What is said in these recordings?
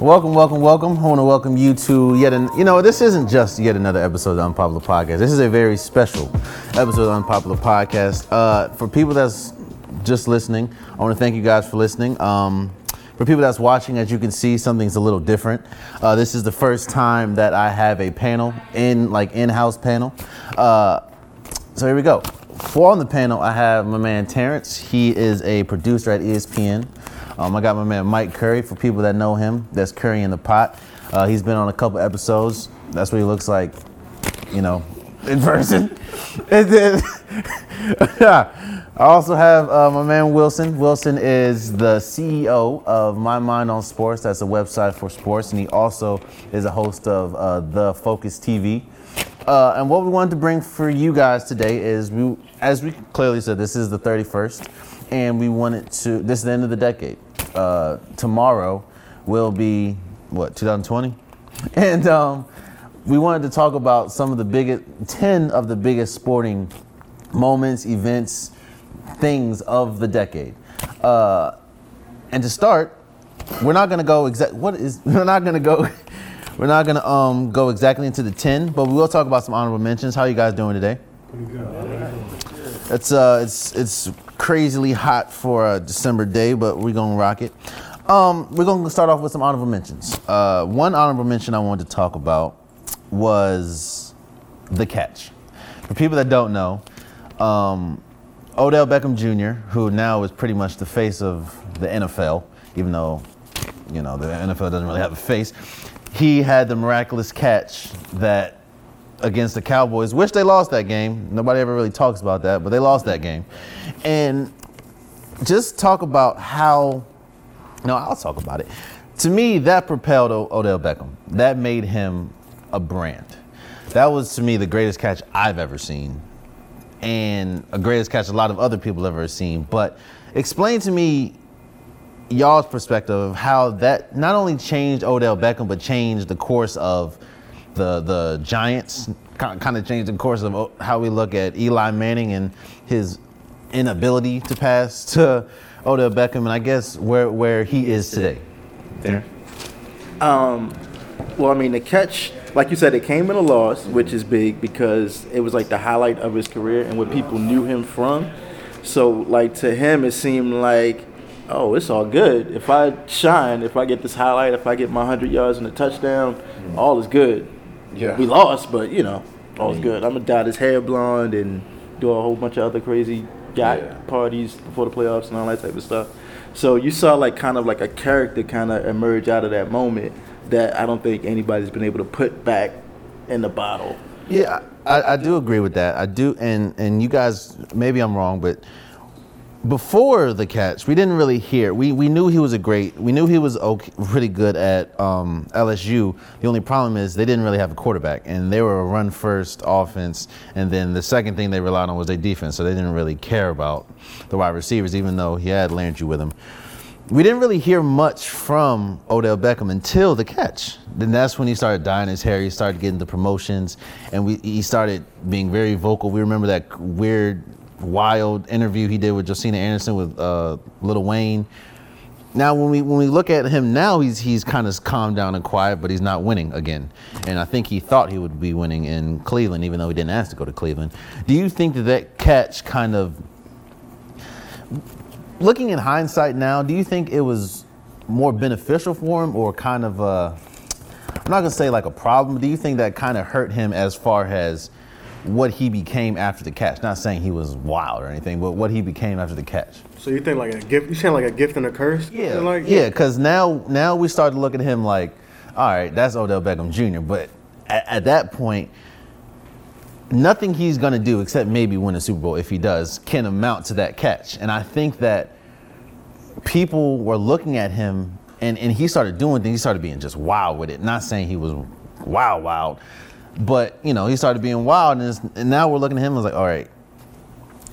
Welcome, welcome, welcome. I want to welcome you to yet an, you know, this isn't just yet another episode of the Unpopular Podcast. This is a very special episode of the Unpopular Podcast. Uh, for people that's just listening, I want to thank you guys for listening. Um, for people that's watching, as you can see, something's a little different. Uh, this is the first time that I have a panel in, like, in-house panel. Uh, so here we go. For on the panel, I have my man Terrence. He is a producer at ESPN. Um, I got my man Mike Curry. For people that know him, that's Curry in the Pot. Uh, he's been on a couple episodes. That's what he looks like, you know, in person. and then I also have uh, my man Wilson. Wilson is the CEO of My Mind on Sports. That's a website for sports, and he also is a host of uh, the Focus TV. Uh, and what we wanted to bring for you guys today is, we, as we clearly said, this is the 31st, and we wanted to. This is the end of the decade. Uh, tomorrow will be what 2020, and um, we wanted to talk about some of the biggest, 10 of the biggest sporting moments, events, things of the decade. Uh, and to start, we're not gonna go exact. What is? We're not gonna go. We're not gonna um, go exactly into the 10, but we will talk about some honorable mentions. How are you guys doing today? It's uh, it's it's crazily hot for a December day, but we're gonna rock it. Um, we're gonna start off with some honorable mentions. Uh, one honorable mention I wanted to talk about was the catch. For people that don't know, um, Odell Beckham Jr., who now is pretty much the face of the NFL, even though you know the NFL doesn't really have a face, he had the miraculous catch that against the Cowboys, Wish they lost that game. Nobody ever really talks about that, but they lost that game. And just talk about how, no, I'll talk about it. To me, that propelled o- Odell Beckham. That made him a brand. That was to me the greatest catch I've ever seen, and a greatest catch a lot of other people have ever seen. But explain to me y'all's perspective of how that not only changed Odell Beckham, but changed the course of the the Giants. Kind of changed the course of how we look at Eli Manning and his inability to pass to Odell Beckham, and I guess where where he is today. There. Um, well, I mean, the catch, like you said, it came in a loss, which is big because it was like the highlight of his career and what people knew him from. So, like to him, it seemed like, oh, it's all good. If I shine, if I get this highlight, if I get my hundred yards and a touchdown, all is good. Yeah. We lost, but you know, all is good. I'm gonna dye his hair blonde and do a whole bunch of other crazy yacht Yeah. parties before the playoffs and all that type of stuff. So you saw like kind of like a character kind of emerge out of that moment that I don't think anybody's been able to put back in the bottle. Yeah, I, I do agree with that. I do, and and you guys, maybe I'm wrong, but before the catch, we didn't really hear. We we knew he was a great. We knew he was okay, pretty good at um, LSU. The only problem is they didn't really have a quarterback, and they were a run first offense. And then the second thing they relied on was their defense, so they didn't really care about the wide receivers, even though he had Landry with him. We didn't really hear much from Odell Beckham until the catch. Then that's when he started dyeing his hair. He started getting the promotions, and we, he started being very vocal. We remember that weird, wild interview he did with Josina Anderson with uh, Lil Wayne. Now, when we when we look at him now, he's he's kind of calmed down and quiet, but he's not winning again. And I think he thought he would be winning in Cleveland, even though he didn't ask to go to Cleveland. Do you think that that catch kind of looking in hindsight now, do you think it was more beneficial for him or kind of a, I'm not gonna say like a problem, do you think that kind of hurt him as far as what he became after the catch? Not saying he was wild or anything, but what he became after the catch. So you think like a gift? You saying like a gift and a curse? Yeah, Like, yeah, because now now we start to look at him like, all right, that's Odell Beckham Jr. But at, at that point, nothing he's gonna do except maybe win a Super Bowl if he does can amount to that catch. And I think that people were looking at him and, and he started doing things, he started being just wild with it. Not saying he was wild, wild, but you know, he started being wild and, and now we're looking at him and it's like, all right,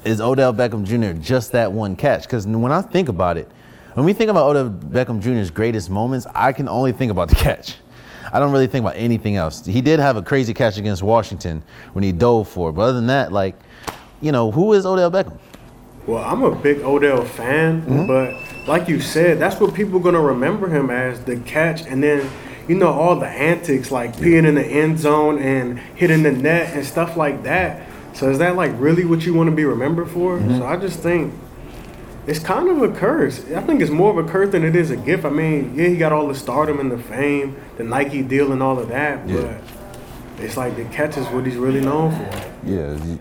is Odell Beckham Jr. just that one catch? Because when I think about it, when we think about Odell Beckham Jr.'s greatest moments, I can only think about the catch. I don't really think about anything else. He did have a crazy catch against Washington when he dove for it, but other than that, like, you know, who is Odell Beckham? Well, I'm a big Odell fan, Mm-hmm. but like you said, that's what people are gonna remember him as the catch, and then you know all the antics like peeing in the end zone and hitting the net and stuff like that. So is that like really what you want to be remembered for? Mm-hmm. So I just think it's kind of a curse. I think it's more of a curse than it is a gift. I mean, yeah, he got all the stardom and the fame, the Nike deal and all of that, Yeah. but it's like the catch is what he's really known for. Yeah. you-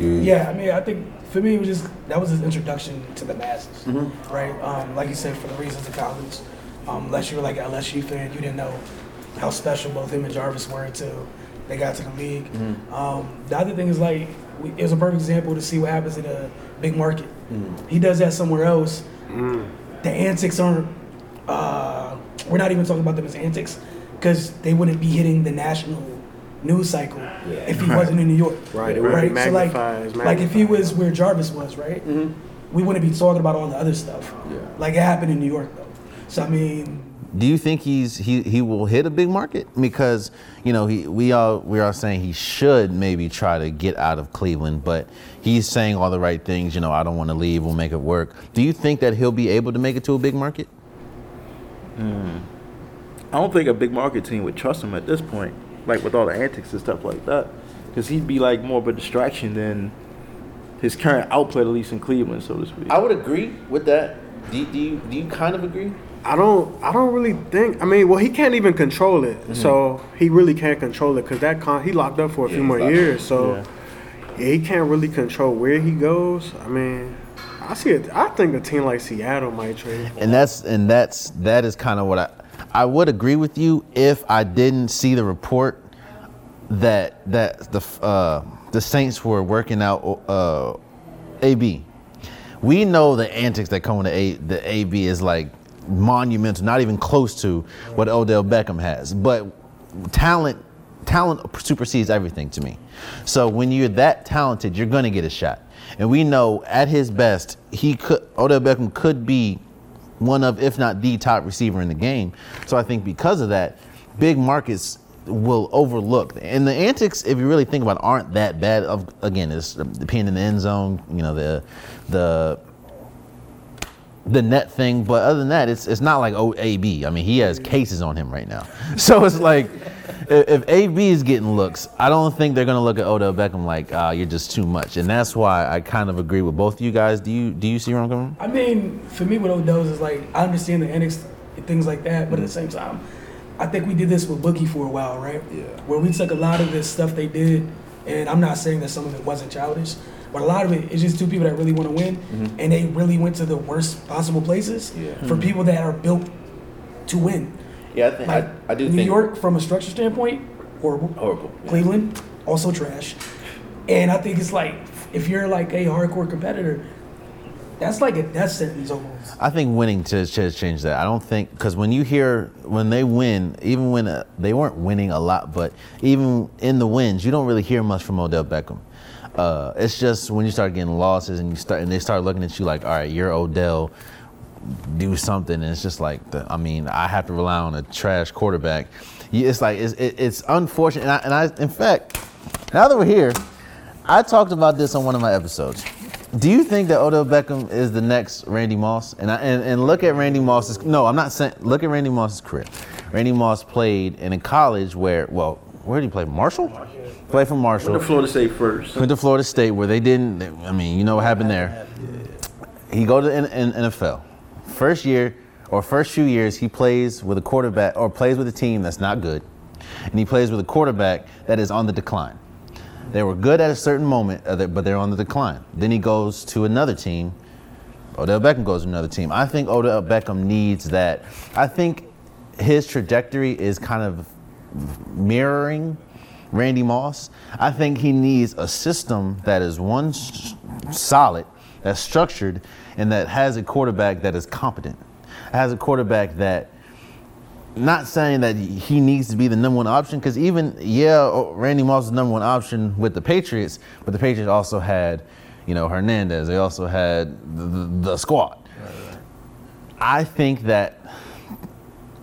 you- Yeah, I mean, I think for me, it was just that was his introduction to the masses, Mm-hmm. right? Um, like you said, for the reasons of college, um, unless you were like an LSU fan, you didn't know how special both him and Jarvis were until they got to the league. Mm-hmm. Um, the other thing is like we, it was a perfect example to see what happens in a big market. Mm-hmm. He does that somewhere else. The antics aren't. Uh, we're not even talking about them as antics because they wouldn't be hitting the national news cycle if he wasn't in New York. Right, it would be So like, magnified, like if he was where Jarvis was, right? We wouldn't be talking about all the other stuff. Yeah. Like it happened in New York though. So I mean, Do you think he's he he will hit a big market because you know he we all we are saying he should maybe try to get out of Cleveland, but he's saying all the right things. You know, I don't want to leave. We'll make it work. Do you think that he'll be able to make it to a big market? Hmm. I don't think a big market team would trust him at this point, like with all the antics and stuff like that, because he'd be like more of a distraction than his current output, at least in Cleveland, so to speak. I would agree with that. Do do you do you kind of agree? I don't. I don't really think. I mean, well, he can't even control it, Mm-hmm. so he really can't control it because that con he locked up for a few more years. So Yeah. yeah. he can't really control where he goes. I mean, I see it. I think a team like Seattle might trade. And that's and that's that is kind of what I I would agree with you if I didn't see the report that that the uh, the Saints were working out uh, AB. We know the antics that come with the, A, the AB is like monumental, not even close to what Odell Beckham has. But talent talent supersedes everything to me. So when you're that talented, you're gonna get a shot. And we know at his best, he could Odell Beckham could be one of, if not the top receiver in the game. So I think because of that, big markets will overlook. And the antics, if you really think about it, aren't that bad. Of again, it's the pin in the end zone, you know, the the the net thing. But other than that, it's it's not like OAB. I mean, he has cases on him right now. So it's like if, if AB is getting looks, I don't think they're gonna look at Odell Beckham like, ah, you're just too much. And that's why I kind of agree with both of you guys. Do you do you see where I'm coming? from? I mean, for me, with Odell's is like I understand the antics and things like that, but at the same time, I think we did this with Boogie for a while, right? Yeah. Where we took a lot of this stuff they did, and I'm not saying that some of it wasn't childish, but a lot of it is just two people that really want to win, and they really went to the worst possible places Yeah. for people that are built to win. Yeah, I think Like New York, from a structure standpoint, horrible. Horrible, yeah. Cleveland, also trash. And I think it's like if you're like a hardcore competitor, that's like a death sentence almost. I think winning to, to change that. I don't think because when you hear when they win, even when uh, they weren't winning a lot, but even in the wins, you don't really hear much from Odell Beckham. Uh, it's just when you start getting losses and you start and they start looking at you like, all right, you're Odell, do something. And it's just like, the, I mean, I have to rely on a trash quarterback. It's like it's, it, it's unfortunate. And I, and I, in fact, now that we're here, I talked about this on one of my episodes. Do you think that Odell Beckham is the next Randy Moss? And I, and, and look at Randy Moss's. No, I'm not saying. Look at Randy Moss's career. Randy Moss played in a college where, well, where did he play? Marshall. Played for Marshall. Went to Florida State first. Went to Florida State where they didn't. I mean, you know what happened there. He go to N- N- NFL. First year or first few years, he plays with a quarterback or plays with a team that's not good, and he plays with a quarterback that is on the decline. They were good at a certain moment, uh, but they're on the decline. Then he goes to another team. Odell Beckham goes to another team. I think Odell Beckham needs that. I think his trajectory is kind of mirroring Randy Moss. I think he needs a system that is one solid, that's structured, and that has a quarterback that is competent. Has a quarterback that not saying that he needs to be the number one option because even yeah oh, randy moss is the number one option with the patriots but the patriots also had you know hernandez they also had the, the, the squad i think that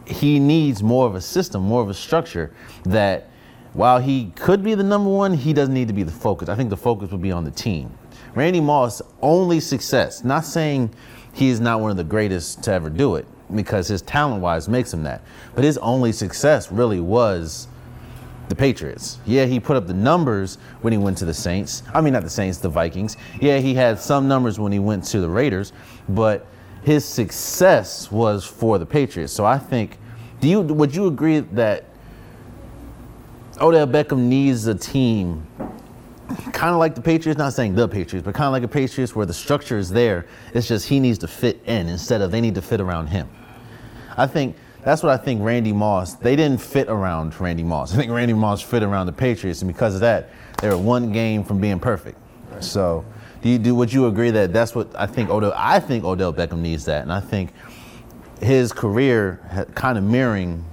he needs more of a system more of a structure that while he could be the number one he doesn't need to be the focus i think the focus would be on the team randy moss only success not saying he is not one of the greatest to ever do it because his talent wise makes him that. But his only success really was the Patriots. Yeah, he put up the numbers when he went to the Saints. I mean, not the Saints, the Vikings. Yeah, he had some numbers when he went to the Raiders, but his success was for the Patriots. So I think, do you would you agree that Odell Beckham needs a team kind of like the Patriots, not saying the Patriots, but kind of like a Patriots where the structure is there. It's just he needs to fit in instead of they need to fit around him. I think that's what I think Randy Moss, they didn't fit around Randy Moss. I think Randy Moss fit around the Patriots, and because of that, they were one game from being perfect. So, do you do would you agree that that's what I think Odell I think Odell Beckham needs that, and I think his career kind of mirroring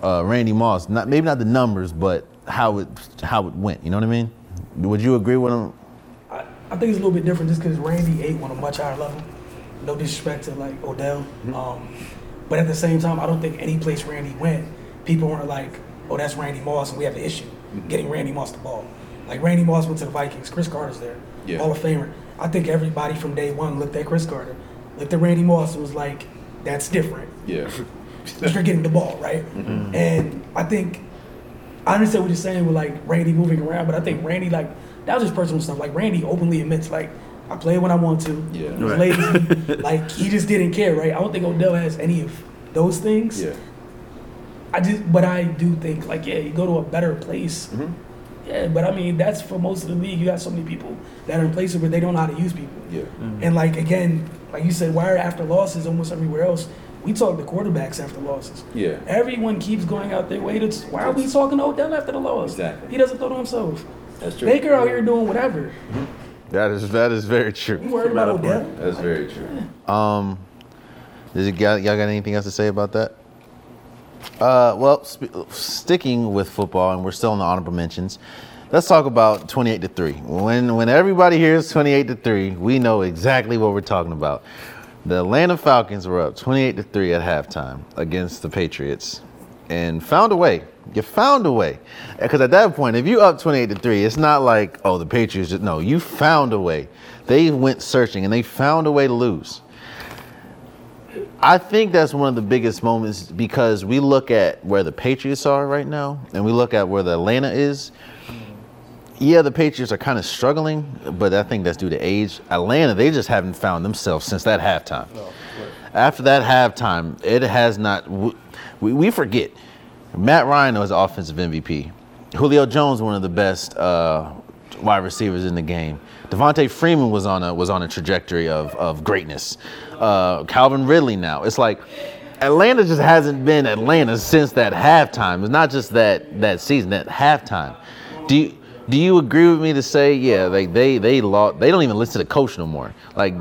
uh, Randy Moss, not maybe not the numbers, but how it how it went. You know what I mean? Would you agree with him? I, I think it's a little bit different just because Randy ate on a much higher level. No disrespect to like Odell, Mm-hmm. um, but at the same time, I don't think any place Randy went, people weren't like, "Oh, that's Randy Moss," and we have an issue Mm-hmm. getting Randy Moss the ball. Like Randy Moss went to the Vikings, Cris Carter's there, Yeah. Hall of Famer. I think everybody from day one looked at Cris Carter, looked at Randy Moss, and was like, "That's different." Yeah. you're getting the ball, right? Mm-hmm. And I think I understand what you're saying with like Randy moving around, but I think Randy like that was his personal stuff. Like Randy openly admits like I play when I want to. Yeah. It was Right. lazy. like he just didn't care, right? I don't think Odell has any of those things. Yeah. I just, but I do think like yeah, you go to a better place. Mm-hmm. Yeah, but I mean that's for most of the league. You got so many people that are in places where they don't know how to use people. Yeah. And like again, like you said, why are after losses almost everywhere else? We talk the quarterbacks after losses. Yeah. Everyone keeps going out their way to. Why are we talking to Odell after the loss? Exactly. He doesn't throw to himself. That's true. Baker out here doing whatever. That is that is very true. You true. worried about Odell? That's very true. Um, does it, y'all, y'all got anything else to say about that? Uh, well, sp- sticking with football, and we're still in the honorable mentions. Let's talk about 28 to three. When when everybody hears 28 to three, we know exactly what we're talking about. The Atlanta Falcons were up 28 to three at halftime against the Patriots, and found a way. You found a way, because at that point, if you up 28 to three, it's not like oh the Patriots just no. You found a way. They went searching and they found a way to lose. I think that's one of the biggest moments because we look at where the Patriots are right now and we look at where the Atlanta is. Yeah, the Patriots are kind of struggling, but I think that's due to age. Atlanta, they just haven't found themselves since that halftime. After that halftime, it has not. We, we forget. Matt Ryan was offensive MVP. Julio Jones, one of the best uh, wide receivers in the game. Devonta Freeman was on a was on a trajectory of of greatness. Uh, Calvin Ridley now. It's like Atlanta just hasn't been Atlanta since that halftime. It's not just that that season, that halftime. Do you do you agree with me to say, yeah, like they they lost, they don't even listen to the coach no more. Like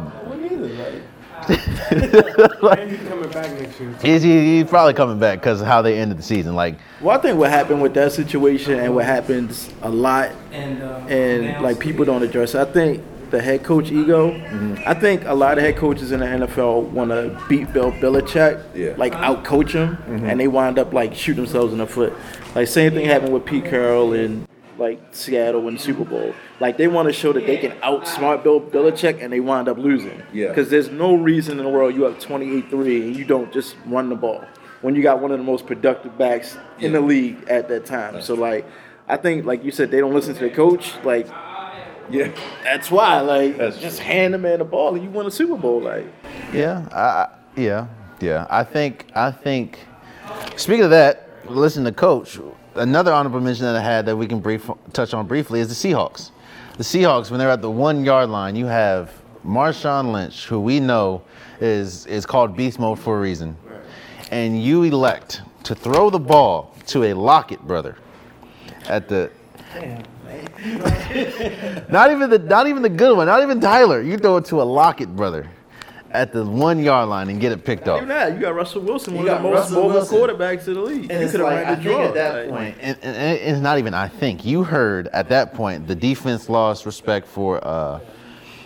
And he's coming back next year. he's, he- he's probably coming back because of how they ended the season. Like Well, I think what happened with that situation and what happens a lot, and like people don't address it. I think the head coach ego. Mm-hmm. I think a lot of head coaches in the NFL want to beat Bill Belichick, Yeah. like out coach him, mm-hmm. and they wind up like shoot themselves in the foot. Like same thing happened with Pete Carroll and like Seattle in the Super Bowl. Like they want to show that they can outsmart Bill Belichick, and they wind up losing. Yeah. Because there's no reason in the world you have 28-3 and you don't just run the ball when you got one of the most productive backs in the league at that time. So like, I think like you said, they don't listen to the coach. Like Yeah. that's why. Like That's just hand the man the ball and you win a Super Bowl. Like Yeah, I, I- yeah, yeah. I think, I think. Speaking of that, listen to coach. Another honorable mention that I had that we can brief touch on briefly is the Seahawks. The Seahawks, when they're at the one yard line, you have Marshawn Lynch, who we know is is called beast mode for a reason, and you elect to throw the ball to a Lockett brother at the. not even the not even the good one, not even Tyler. You throw it to a Lockett brother at the one yard line and get it picked off. even that, you got Russell Wilson, one You of the got most Russell mobile quarterbacks in the league. And you it's could have like, ran the think draw. at that Like, point, and, and it's not even I think you heard at that point the defense lost respect for uh,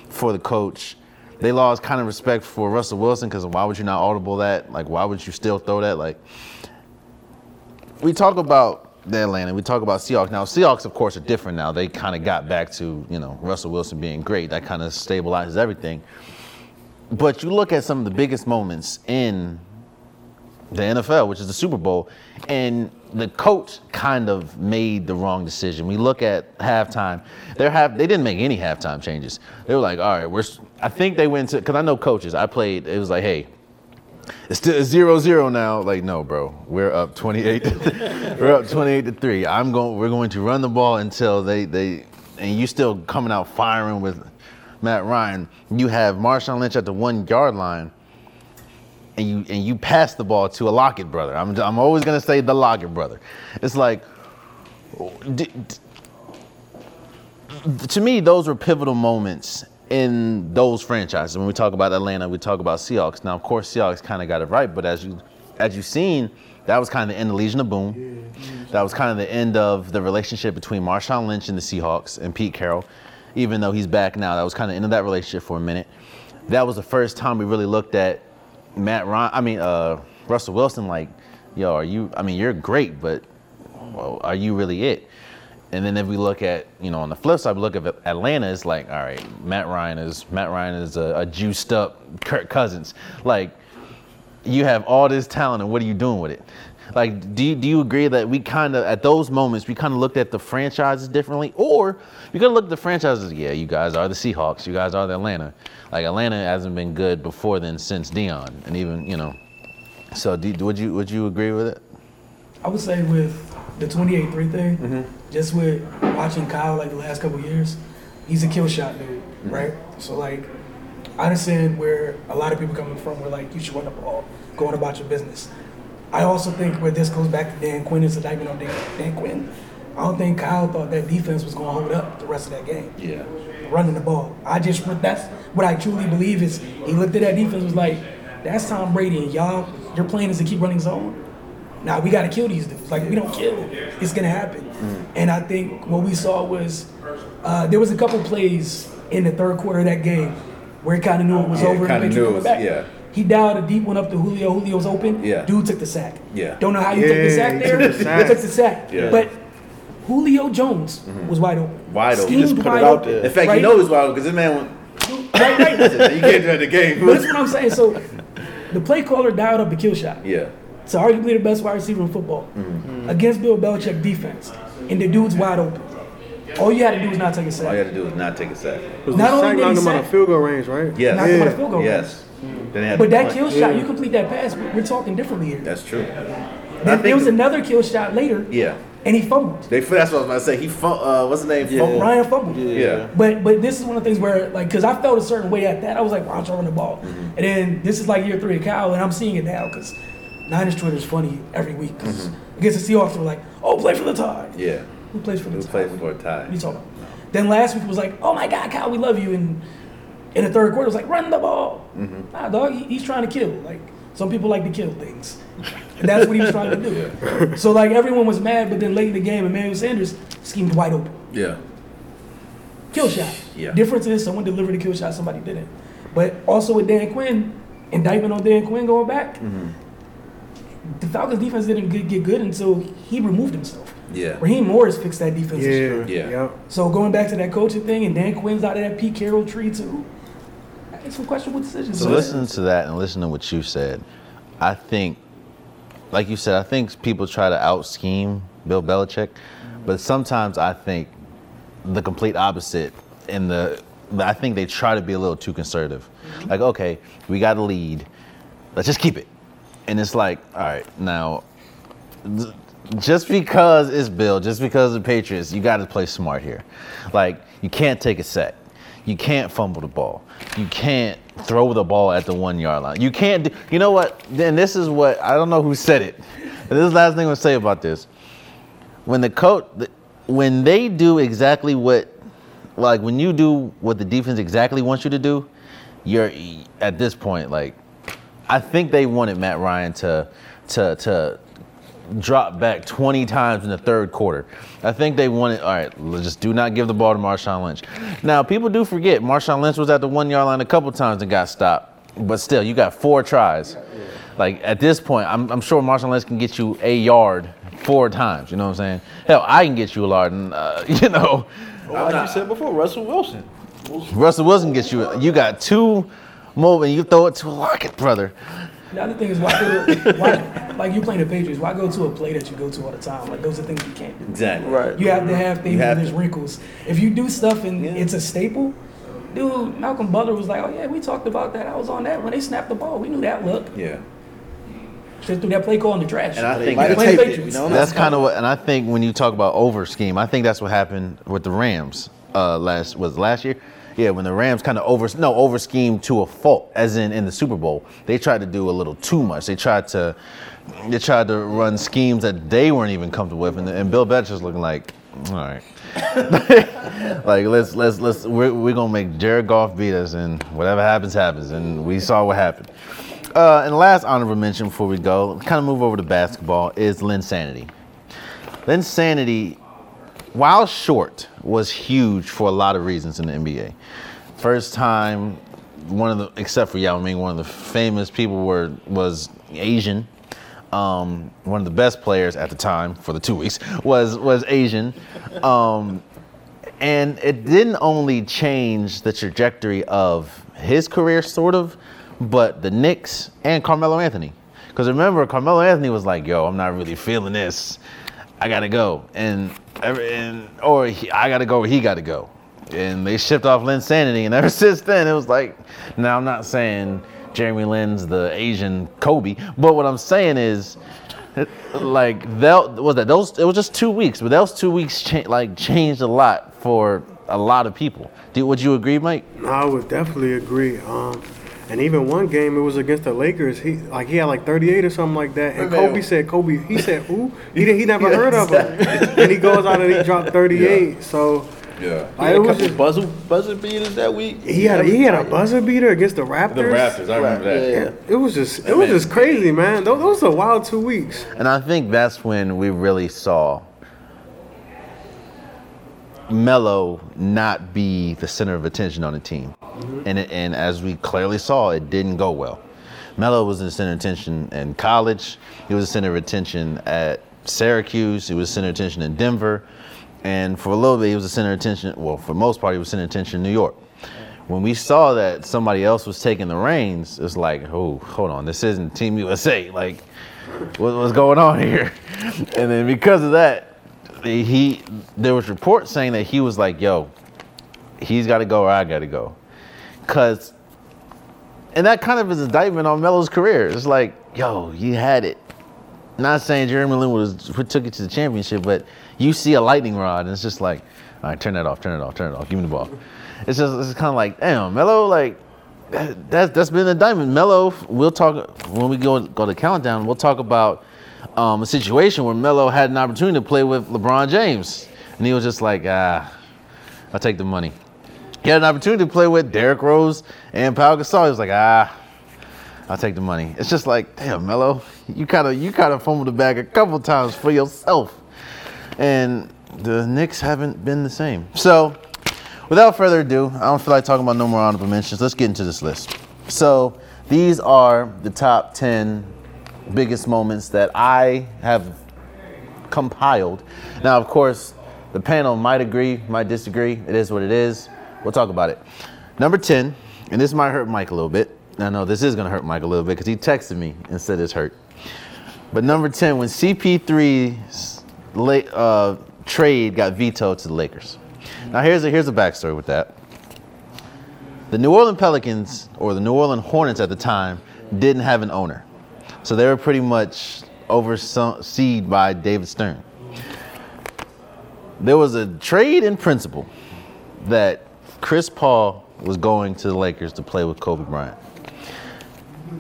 for the coach. They lost kind of respect for Russell Wilson because why would you not audible that? Like why would you still throw that? Like we talk about the Atlanta, we talk about Seahawks. Now Seahawks of course are different now. They kind of got back to you know Russell Wilson being great. That kind of stabilizes everything. but you look at some of the biggest moments in the NFL, which is the Super Bowl, and the coach kind of made the wrong decision. We look at halftime; they have they didn't make any halftime changes. They were like, all right, we're. I think they went to because I know coaches. I played. It was like, hey, it's still zero zero now. Like, no, bro, we're up 28. we're up 28 to three. I'm going. We're going to run the ball until they they and you still coming out firing with Matt Ryan. You have Marshawn Lynch at the one yard line, and you and you pass the ball to a Lockett brother. I'm I'm always gonna say the Lockett brother. It's like. d- d- to me, those were pivotal moments in those franchises. When we talk about Atlanta, we talk about Seahawks. Now, of course, Seahawks kind of got it right, but as you as you've seen, that was kind of the end of Legion of Boom. That was kind of the end of the relationship between Marshawn Lynch and the Seahawks and Pete Carroll. Even though he's back now, that was kind of the end of that relationship for a minute. That was the first time we really looked at Matt Ryan. I mean, uh, Russell Wilson. Like, yo, are you? I mean, you're great, but well, are you really it? And then if we look at, you know, on the flip side, we look at Atlanta, it's like, all right, Matt Ryan is Matt Ryan is a, a juiced up Kirk Cousins. Like, you have all this talent, and what are you doing with it? Like, do you, do you agree that we kind of at those moments we kind of looked at the franchises differently, or we could look at the franchises? Yeah, you guys are the Seahawks, you guys are the Atlanta. Like Atlanta hasn't been good before then since Dion, and even you know. So, do, would you would you agree with it? I would say with the 28-3 thing, mm-hmm. just with watching Kyle like the last couple years, he's a kill shot dude, mm-hmm. right? So like, I understand where a lot of people coming from. Where like you should run the ball, going about your business. I also think where this goes back to Dan Quinn is a indictment on Dan, Dan Quinn. I don't think Kyle thought that defense was going to hold up the rest of that game. Yeah. running the ball. I just that's what I truly believe is he looked at that defense was like, that's Tom Brady and y'all your plan is to keep running zone. Now we gotta kill these dudes. Like we don't kill, it's gonna happen. And I think what we saw was uh, there was a couple plays in the third quarter of that game where he kind of knew it was Yeah, over. kinda and knew it was- back. yeah. He dialed a deep one up to Julio. Julio's open. Yeah. Dude took the sack. Yeah. Don't know how you took the sack there. took the sack. He took the sack. Yeah. But Julio Jones was wide open. Wide open. Schemed Just put it wide out open. there. In fact, Right? you know it's wild because this man went. Right, right. You can't do that in the game. But that's what I'm saying. So the play caller dialed up the kill shot. yeah. It's arguably the best wide receiver in football against Bill Belichick defense, and the dude's wide open. All you had to do was not take a sack. All you had to do is not take a sack. Not only sack did he knocked him out sack- of field goal range, right? Yes. Knocked him out of field goal Yes. Then they had But that punt. kill shot, you complete that pass, we- we're talking differently here. That's true. Then there was think- another kill shot later, Yeah. and he fumbled. They, that's what I was about to say. He, fum- uh, what's his name? Yeah. Fumble. Ryan fumbled. Yeah. But but this is one of the things where like because I felt a certain way at that I was like why don't you run the ball Mm-hmm. and then this is like year three of Kyle and I'm seeing it now because Niners Twitter is funny every week 'cause against the Seahawks we're like oh play for the tie Mm-hmm. Yeah. who plays for the tie? Who plays for a tie? You talking about? Then last week was like, oh my God, Kyle, we love you. And in the third quarter, it was like, run the ball. Mm-hmm. Nah, dog, he, he's trying to kill. Like, some people like to kill things. And that's what he was trying to do. So, like, everyone was mad, but then late in the game, Emmanuel Sanders schemed wide open. Yeah. Kill shot. Yeah. Difference is someone delivered a kill shot, somebody didn't. But also with Dan Quinn, indictment on Dan Quinn going back, Mm-hmm. The Falcons defense didn't get, get good until he removed himself. Yeah. Raheem Morris fixed that defense this. Yeah. Yeah. So going back to that coaching thing, and Dan Quinn's out of that Pete Carroll tree too. It's some questionable decisions. So man. listen to that and listen to what you said. I think, like you said, I think people try to out scheme Bill Belichick, but sometimes I think the complete opposite. In the, I think they try to be a little too conservative. Like, okay, we got a lead, let's just keep it. And it's like, all right, now, just because it's Bill, just because the Patriots, you got to play smart here. Like, you can't take a sack. You can't fumble the ball. You can't throw the ball at the one yard line. You can't do, you know what? Then this is what, I don't know who said it. This is the last thing I'm going to say about this. When the coach, when they do exactly what, like when you do what the defense exactly wants you to do, you're at this point, like, I think they wanted Matt Ryan to, to, to drop back 20 times in the third quarter. I think they wanted, all right, let's just do not give the ball to Marshawn Lynch. Now, people do forget Marshawn Lynch was at the one yard line a couple times and got stopped. But still, you got four tries. Like at this point, I'm, I'm sure Marshawn Lynch can get you a yard four times. You know what I'm saying? Hell, I can get you a yard, and uh, you know, Like you said before, Russell Wilson. Russell Wilson gets you. You got two move and you throw it to a Lockett, brother. The other thing is why go why like you playing the Patriots, why go to a play that you go to all the time? Like those are things you can't do. Exactly. Right. You have to have things You have where there's to. wrinkles. If you do stuff and it's a staple, dude, Malcolm Butler was like, Oh yeah, we talked about that. I was on that when they snapped the ball. We knew that look. Yeah. Just threw that play call in the trash. And I think might have Playing it, Patriots. you know? That's kind of what, and I think when you talk about over scheme, I think that's what happened with the Rams uh, last was last year. Yeah, when the Rams kind of over no over schemed to a fault, as in in the Super Bowl, they tried to do a little too much. They tried to they tried to run schemes that they weren't even comfortable with, and, and Bill Belichick's looking like, all right, like let's let's let's we're, we're gonna make Jared Goff beat us, and whatever happens happens, and we saw what happened. Uh, and last honorable mention before we go, kind of move over to basketball, is Linsanity. Linsanity, while short, was huge for a lot of reasons in the NBA. First time, one of the, except for Yao Ming, one of the famous people were was Asian. Um, one of the best players at the time for the two weeks was was Asian. Um, and it didn't only change the trajectory of his career, sort of, but the Knicks and Carmelo Anthony. Because remember, Carmelo Anthony was like, "Yo, I'm not really feeling this. I gotta go," and and or he, I gotta go, or he gotta go, and they shipped off Linsanity, and ever since then, it was like. Now I'm not saying Jeremy Lin's the Asian Kobe, but what I'm saying is like that was that those it was just two weeks, but those two weeks cha- like changed a lot for a lot of people. Do would you agree, Mike? I would definitely agree. Um, and even one game, it was against the Lakers. He like he had like 38 or something like that. And Kobe said, Kobe, he said, who? He didn't, he never heard of him. and he goes out and he dropped 38. So Yeah. He like, had it a was couple just, buzzer buzzer beaters that week. he had a, he had a buzzer beater against the Raptors. The Raptors, I remember that. Yeah. It was just it was man- just crazy, man. Those, those are wild two weeks. And I think that's when we really saw Melo not be the center of attention on the team. And, it, and as we clearly saw, it didn't go well. Melo was the center of attention in college. He was the center of attention at Syracuse. He was center of attention in Denver. And for a little bit, he was the center of attention. Well, for most part, he was center of attention in New York. When we saw that somebody else was taking the reins, it's like, oh, hold on, this isn't Team USA. Like, what, what's going on here? And then because of that, he there was reports saying that he was like, yo, he's got to go or I got to go, cause, and that kind of is a indictment on Melo's career. It's like, yo, you had it. Not saying Jeremy Lin was who took it to the championship, but you see a lightning rod, and it's just like, all right, turn that off, turn it off, turn it off, give me the ball. It's just it's kind of like, damn, Melo, like that, that's that's been a diamond. Melo, we'll talk when we go go to countdown. We'll talk about um, a situation where Melo had an opportunity to play with LeBron James, and he was just like, ah, I'll take the money. He had an opportunity to play with Derrick Rose and Pau Gasol. He was like, ah, I'll take the money. It's just like, damn, Melo, you kind of you kind of fumbled the bag a couple times for yourself, and the Knicks haven't been the same. So, without further ado, I don't feel like talking about no more honorable mentions. Let's get into this list. So, these are the top ten biggest moments that I have compiled. Now, of course, the panel might agree, might disagree. It is what it is. We'll talk about it. Number 10, and this might hurt Mike a little bit. I know this is going to hurt Mike a little bit because he texted me and said it's hurt. But number 10, when CP3's la- uh, trade got vetoed to the Lakers. Now, here's a, here's a backstory with that. The New Orleans Pelicans, or the New Orleans Hornets at the time, didn't have an owner. So they were pretty much overseen by David Stern. There was a trade in principle that Chris Paul was going to the Lakers to play with Kobe Bryant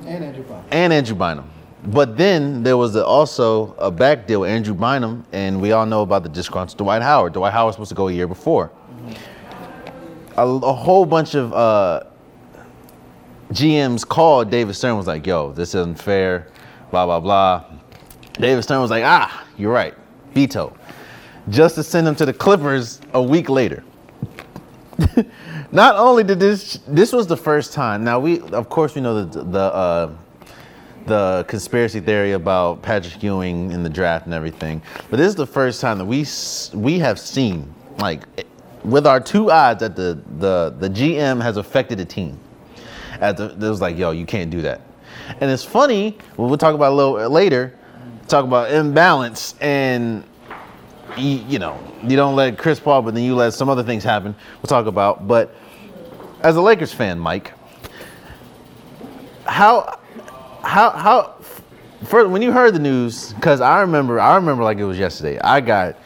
And Andrew Bynum. and Andrew Bynum. But then there was a, also a back deal with Andrew Bynum, and we all know about the disgruntled Dwight Howard. Dwight Howard was supposed to go a year before. A, a whole bunch of uh, GMs called David Stern was like, "Yo, this isn't fair," blah blah blah. David Stern was like, "Ah, you're right, veto," just to send him to the Clippers a week later. Not only did this, this was the first time. Now we, of course, we know the the uh, the conspiracy theory about Patrick Ewing in the draft and everything, but this is the first time that we we have seen like with our two odds that the the the GM has affected the team, At the, it was like, yo, you can't do that. And it's funny. We'll talk about a little later. Talk about imbalance and you, you know you don't let Chris Paul, but then you let some other things happen. We'll talk about. But as a Lakers fan, Mike, how how how first when you heard the news? Because I remember I remember like it was yesterday. I got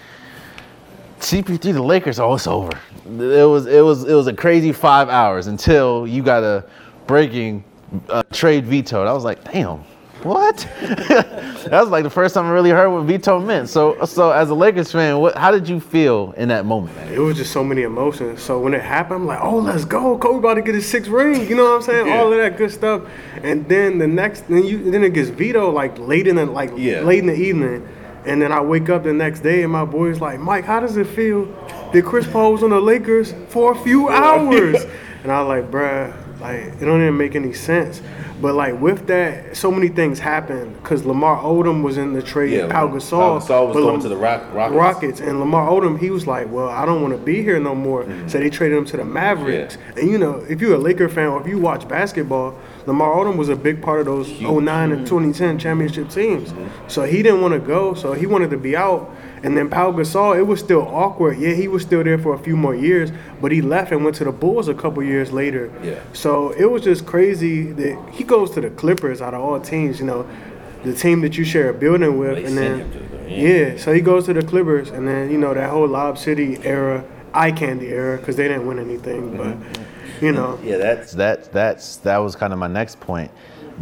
CP3 the Lakers. Oh, it's over. It was it was it was a crazy five hours until you got a breaking uh, trade vetoed. I was like, damn, what? that was like the first time I really heard what veto meant. So so as a Lakers fan, what how did you feel in that moment? It was just so many emotions. So when it happened, I'm like, oh, let's go. Kobe about to get his sixth ring. You know what I'm saying? All of that good stuff. And then the next, then you, then it gets vetoed like late in the like Yeah. late in the evening. And then I wake up the next day and my boy's like, Mike, how does it feel that Chris Paul was on the Lakers for a few hours? And I was like, bruh, like it don't even make any sense. But like with that, so many things happened because Lamar Odom was in the trade. Yeah, Pau Pau Gasol, Gasol was going Lam- to the Rock- Rockets. Rockets, and Lamar Odom, he was like, "Well, I don't want to be here no more." Mm-hmm. So they traded him to the Mavericks. And you know, if you're a Laker fan or if you watch basketball, Lamar Odom was a big part of those 09 and mm-hmm. 2010 championship teams. Mm-hmm. So he didn't want to go, so he wanted to be out. And then Pau Gasol, it was still awkward. Yeah, he was still there for a few more years, but he left and went to the Bulls a couple years later. Yeah. So it was just crazy that he goes to the Clippers out of all teams. You know, the team that you share a building with, They and then the- yeah. so he goes to the Clippers, and then you know that whole Lob City era, eye candy era, because they didn't win anything, but you know, Yeah, that's That's that's that was kind of my next point.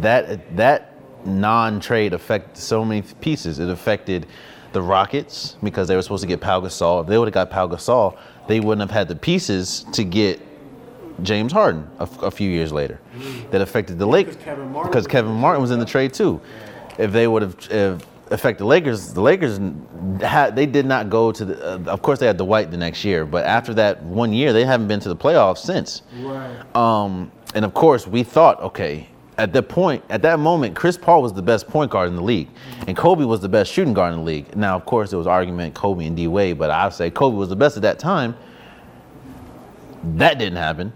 That that non-trade affected so many pieces. It affected the Rockets because they were supposed to get Pau Gasol. If they would have got Pau Gasol, they wouldn't have had the pieces to get James Harden a, a few years later. That affected the Lakers because Kevin Martin was in the trade too. If they would have if affected the Lakers, the Lakers had they did not go to the. Uh, of course, they had Dwight the next year, but after that one year, they haven't been to the playoffs since. right. Um, and of course, we thought, okay, at that point, at that moment, Chris Paul was the best point guard in the league, and Kobe was the best shooting guard in the league. Now, of course, there was argument Kobe and D Wade, but I'd say Kobe was the best at that time. That didn't happen.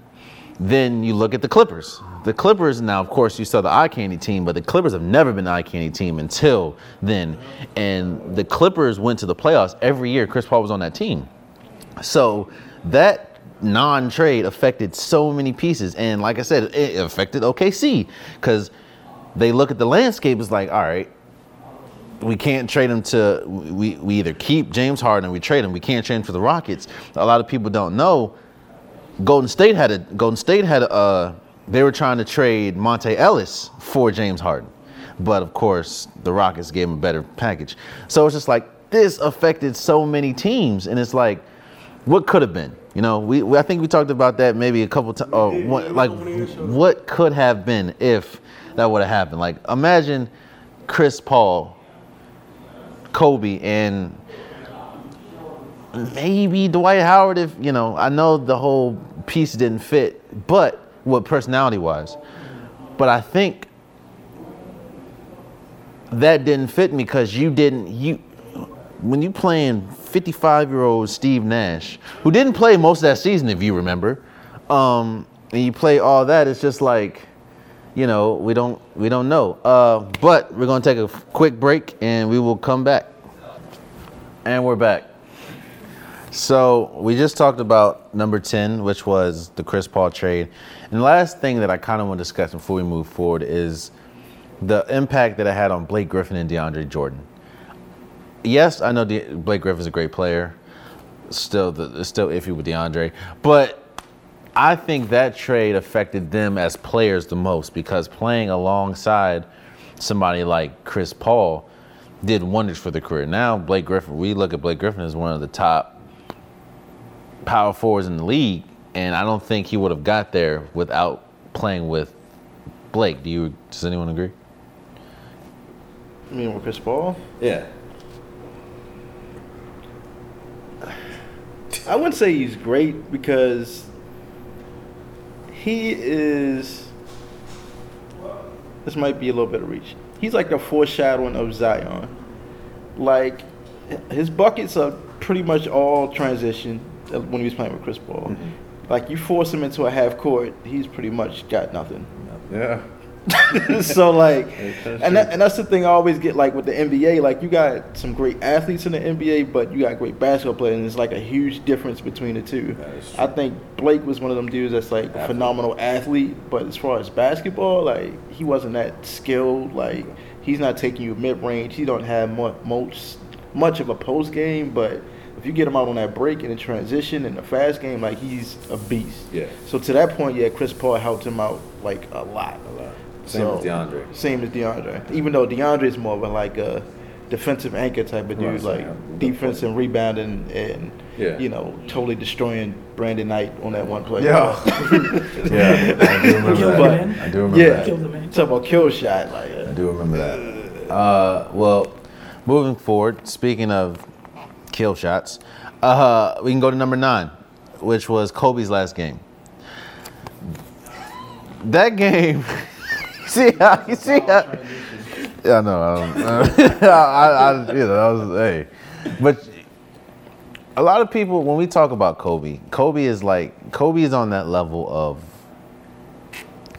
Then you look at the Clippers. The Clippers now, of course, you saw the eye candy team, but the Clippers have never been the eye candy team until then. And the Clippers went to the playoffs every year. Chris Paul was on that team. So that non-trade affected so many pieces, and like I said, it affected OKC because they look at the landscape as like, all right, we can't trade him to. We we either keep James Harden, or we trade him. We can't trade him for the Rockets. A lot of people don't know. Golden State had a Golden State had a. Uh, they were trying to trade Monta Ellis for James Harden, but of course the Rockets gave him a better package. So it's just like this affected so many teams, and it's like, what could have been? You know, we, we I think we talked about that maybe a couple times. Oh, what, Yeah, like one of your shows. what could have been if that would have happened? Like imagine Chris Paul, Kobe, and maybe Dwight Howard if you know I know the whole piece didn't fit but what personality wise but I think that didn't fit me because you didn't you when you playing 55 year old Steve Nash who didn't play most of that season if you remember um and you play all that it's just like you know we don't we don't know uh but we're gonna take a quick break and we will come back and we're back so we just talked about number 10, which was the Chris Paul trade. And the last thing that I kind of want to discuss before we move forward is the impact that it had on Blake Griffin and DeAndre Jordan. Yes, I know De- Blake Griffin's a great player. Still, the, it's still iffy with DeAndre. But I think that trade affected them as players the most because playing alongside somebody like Chris Paul did wonders for their career. Now, Blake Griffin, we look at Blake Griffin as one of the top power forwards in the league, and I don't think he would have got there without playing with Blake. Do you? Does anyone agree? I mean, with Chris Paul, yeah. I wouldn't say he's great because he is. This might be a little bit of reach. He's like the foreshadowing of Zion. Like his buckets are pretty much all transition when he was playing with Chris Paul. Mm-hmm. like you force him into a half court, he's pretty much got nothing. Yeah. so like, and that, and that's the thing I always get like with the NBA. Like you got some great athletes in the NBA, but you got great basketball players, and it's like a huge difference between the two. That is true. I think Blake was one of them dudes that's like a phenomenal athlete, but as far as basketball, like he wasn't that skilled. Like he's not taking you mid range. He don't have much much much of a post game, but if you get him out on that break and the transition and the fast game, like he's a beast. Yeah. So to that point, yeah, Chris Paul helped him out like a lot. A lot. Same So- with DeAndre. Same as DeAndre. Even though DeAndre is more of a like a defensive anchor type of dude, Right, like yeah. defense and rebounding and Yeah. you know totally destroying Brandon Knight on that one play. Yeah. yeah, I do remember Killed that. the man. I do remember Yeah. that. Killed the man. Talk about kill shot, like I do remember that. Uh, well, moving forward, speaking of kill shots, uh, we can go to number nine, which was Kobe's last game. That game, see how you see how. Yeah, I. Um, uh, I, I, you know, I was hey, but a lot of people when we talk about Kobe, Kobe is like Kobe is on that level of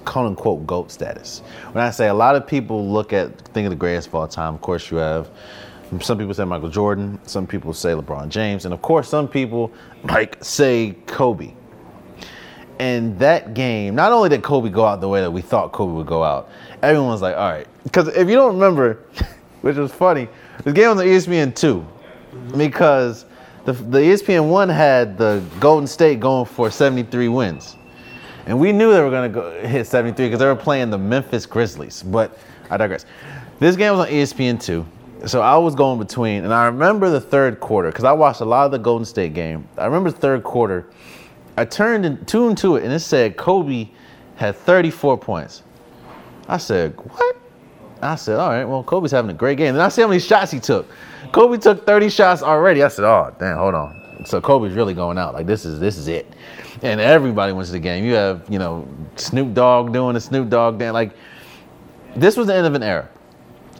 quote unquote GOAT status. When I say a lot of people look at think of the greatest of all time, of course you have some people say Michael Jordan, some people say LeBron James, and of course some people like say Kobe. And that game, not only did Kobe go out the way that we thought Kobe would go out, everyone was like, all right. Because if you don't remember, which was funny, the game was on E ESPN two, because the the ESPN one had the Golden State going for 73 wins. And we knew they were going to hit 73 because they were playing the Memphis Grizzlies. But I digress. This game was on ESPN 2. So I was going between, and I remember the third quarter because I watched a lot of the Golden State game. I remember the third quarter. I turned and tuned to it, and it said Kobe had 34 points. I said, What? I said, All right, well, Kobe's having a great game. Then I see how many shots he took. Kobe took 30 shots already. I said, Oh, damn, hold on. So Kobe's really going out. Like this is this is it. And everybody went to the game. You have, you know, Snoop Dogg doing the Snoop Dogg dance. Like this was the end of an era.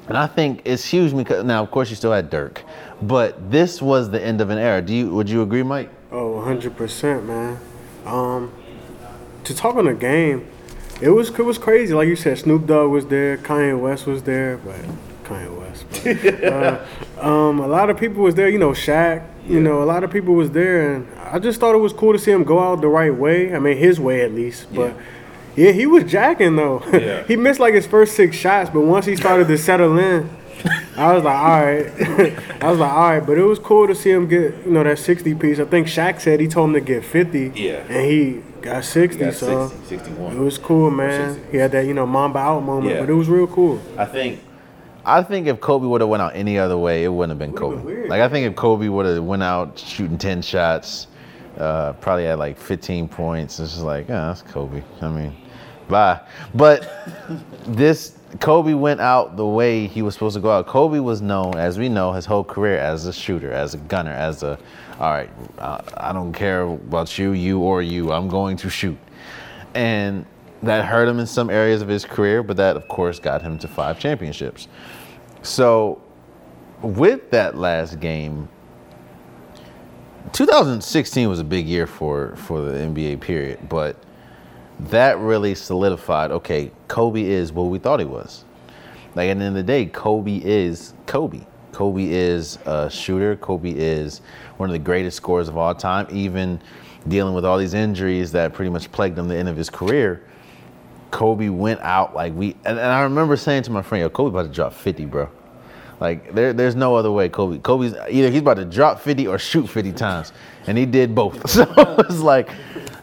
And I think it's huge because now of course you still had Dirk. But this was the end of an era. Do you would you agree, Mike? Oh, 100%, man. Um, to talk on the game, it was it was crazy. Like you said, Snoop Dogg was there, Kanye West was there, but Kanye West. But, uh, um, a lot of people was there. You know, Shaq. You know, a lot of people was there, and I just thought it was cool to see him go out the right way. I mean, his way at least. But yeah, he was jacking though. Yeah. he missed like his first six shots, but once he started to settle in. I was like, all right. I was like, all right, but it was cool to see him get, you know, that 60 piece. I think Shaq said he told him to get 50. Yeah. And he got 60, Got so 60, 61. it was cool, man. 60. He had that, you know, Mamba out moment, Yeah. but it was real cool. I think I think if Kobe would have went out any other way, it wouldn't have been Kobe. been. Like I think if Kobe would have went out shooting ten shots, uh, probably had like 15 points. It's just like, yeah, that's Kobe. I mean, bye. But this Kobe went out the way he was supposed to go out. Kobe was known, as we know, his whole career as a shooter, as a gunner, as a, all right, I don't care about you, you or you. I'm going to shoot, and that hurt him in some areas of his career, but that of course got him to five championships. So, with that last game, 2016 was a big year for for the NBA period, but that really solidified. Okay, Kobe is what we thought he was. Like at the end of the day, Kobe is Kobe. Kobe is a shooter. Kobe is one of the greatest scorers of all time. Even dealing with all these injuries that pretty much plagued him the end of his career, Kobe went out like we. And, and I remember saying to my friend, "Yo, Kobe about to drop 50, bro." Like there, there's no other way. Kobe, Kobe's either he's about to drop 50 or shoot 50 times, and he did both. So it's like,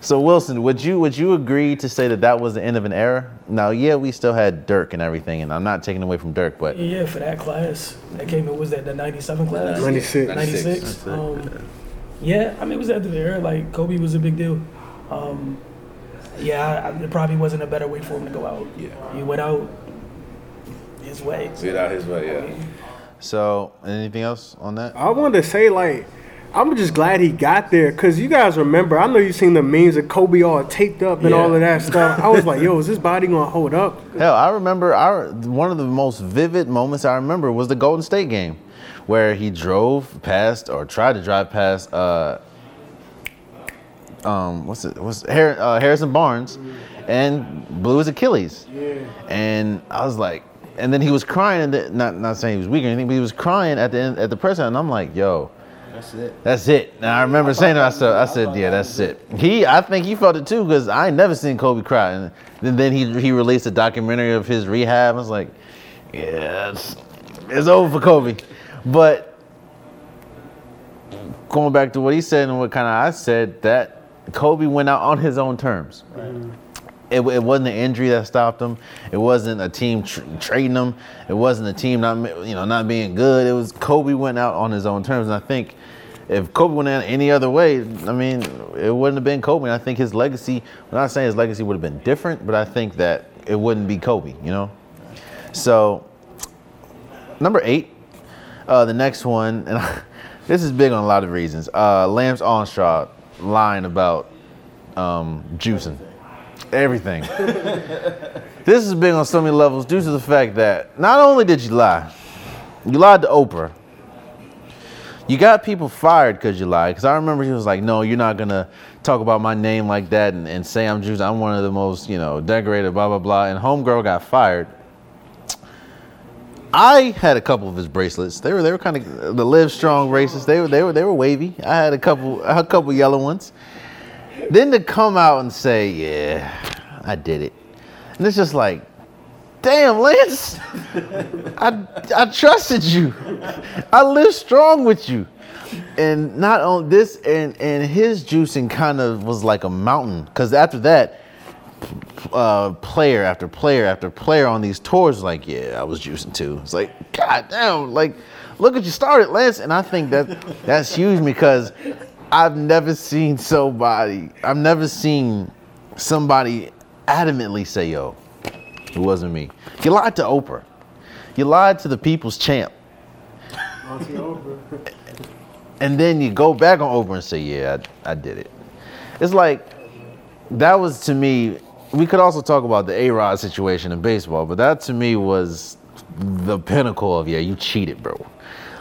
so Wilson, would you would you agree to say that that was the end of an era? Now, yeah, we still had Dirk and everything, and I'm not taking away from Dirk, but Yeah, for that class, that came in was that the '97 class? 96. 96. Um, yeah, I mean, it was at the era. Like, Kobe was a big deal. Um, yeah, I, I, it probably wasn't a better way for him to go out. Yeah. He went out his way. get out his way, yeah. so anything else on that? I wanted to say, like, I'm just glad he got there because you guys remember. I know you seen the memes of Kobe all taped up and Yeah. all of that stuff. I was like, yo, is this body gonna hold up? Hell, I remember our one of the most vivid moments I remember was the Golden State game, where he drove past or tried to drive past uh, um, what's it? What's Har- uh, Harrison Barnes, and blew his Achilles. Yeah. And I was like, and then he was crying. And the, not not saying he was weak or anything, but he was crying at the end at the press. And I'm like, yo, That's it. that's it. And I remember saying that. I said, I said, yeah, that's it. He, I think he felt it too because I ain't never seen Kobe cry. And then, then he he released a documentary of his rehab. I was like, yeah, it's, it's over for Kobe. But going back to what he said and what kind of I said, that Kobe went out on his own terms. It, it wasn't an injury that stopped him. It wasn't a team tr- trading him. It wasn't a team not you know not being good. It was Kobe went out on his own terms, and I think if Kobe went out any other way, I mean, it wouldn't have been Kobe. I think his legacy. I'm not saying his legacy would have been different, but I think that it wouldn't be Kobe. You know. So number eight, uh, the next one, and this is big on a lot of reasons. Uh, Lance Armstrong lying about um, juicing, everything. this is big on so many levels due to the fact that not only did you lie, you lied to Oprah. You got people fired because you lied. Because I remember he was like, "No, you're not gonna talk about my name like that and, and say I'm Jewish. I'm one of the most, you know, decorated, blah blah blah." And homegirl got fired. I had a couple of his bracelets. They were they were kind of the Live Strong bracelets. They were they were they were wavy. I had a couple a couple yellow ones. Then to come out and say, "Yeah, I did it," and it's just like, "Damn, Lance, I I trusted you. I lived strong with you." And not on this and and his juicing kind of was like a mountain because after that uh, player after player after player on these tours, like, yeah, I was juicing too. It's like, god damn, like, look at you started, Lance. And I think that that's huge because I've never seen somebody, I've never seen somebody adamantly say, yo, it wasn't me. You lied to Oprah. You lied to the people's champ. And then you go back on Oprah and say, yeah, I, I did it. It's like, that was to me, we could also talk about the A-Rod situation in baseball, but that to me was the pinnacle of, yeah, you cheated, bro.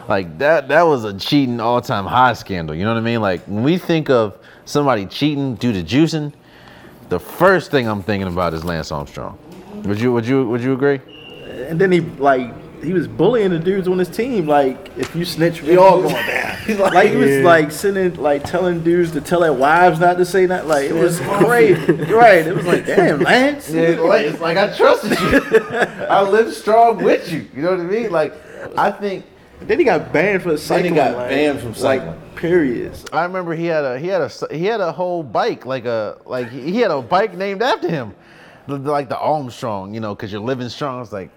Like that, that was a cheating all-time high scandal. You know what I mean? Like when we think of somebody cheating due to juicing, the first thing I'm thinking about is Lance Armstrong. Would you, would you, would you agree? And then he like he was bullying the dudes on his team. Like if you snitch, we all going down. like he was Yeah. like sending like telling dudes to tell their wives not to say that. Like it was crazy. right? It was like damn, Lance. it's like I trusted you. I live strong with you. You know what I mean? Like I think Then he got banned for Then cycling. he got like, banned from cycling. Like periods. I remember he had a he had a he had a whole bike like a like he had a bike named after him, The- the- like the Armstrong, you know, because you're living strong. It's like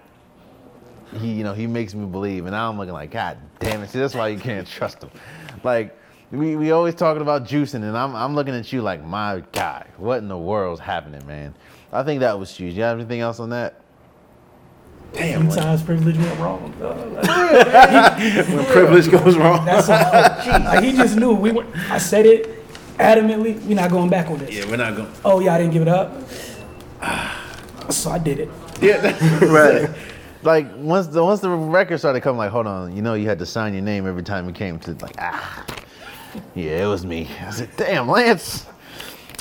he you know he makes me believe, and now I'm looking like God damn it. See, that's why you can't trust him. Like we we always talking about juicing, and I'm I'm looking at you like my guy. What in the world's happening, man? I think that was huge. You have anything else on that? Damn. like- Sometimes privilege went wrong. dog. Like, When privilege goes wrong. that's all. Oh, like he just knew we were. I said it adamantly. We're not going back on this. Yeah, we're not going. Oh yeah, I didn't give it up. So I did it. Yeah. right. Like once the once the record started coming, like, hold on, you know, you had to sign your name every time it came to like, ah, yeah, it was me. I said, damn, Lance.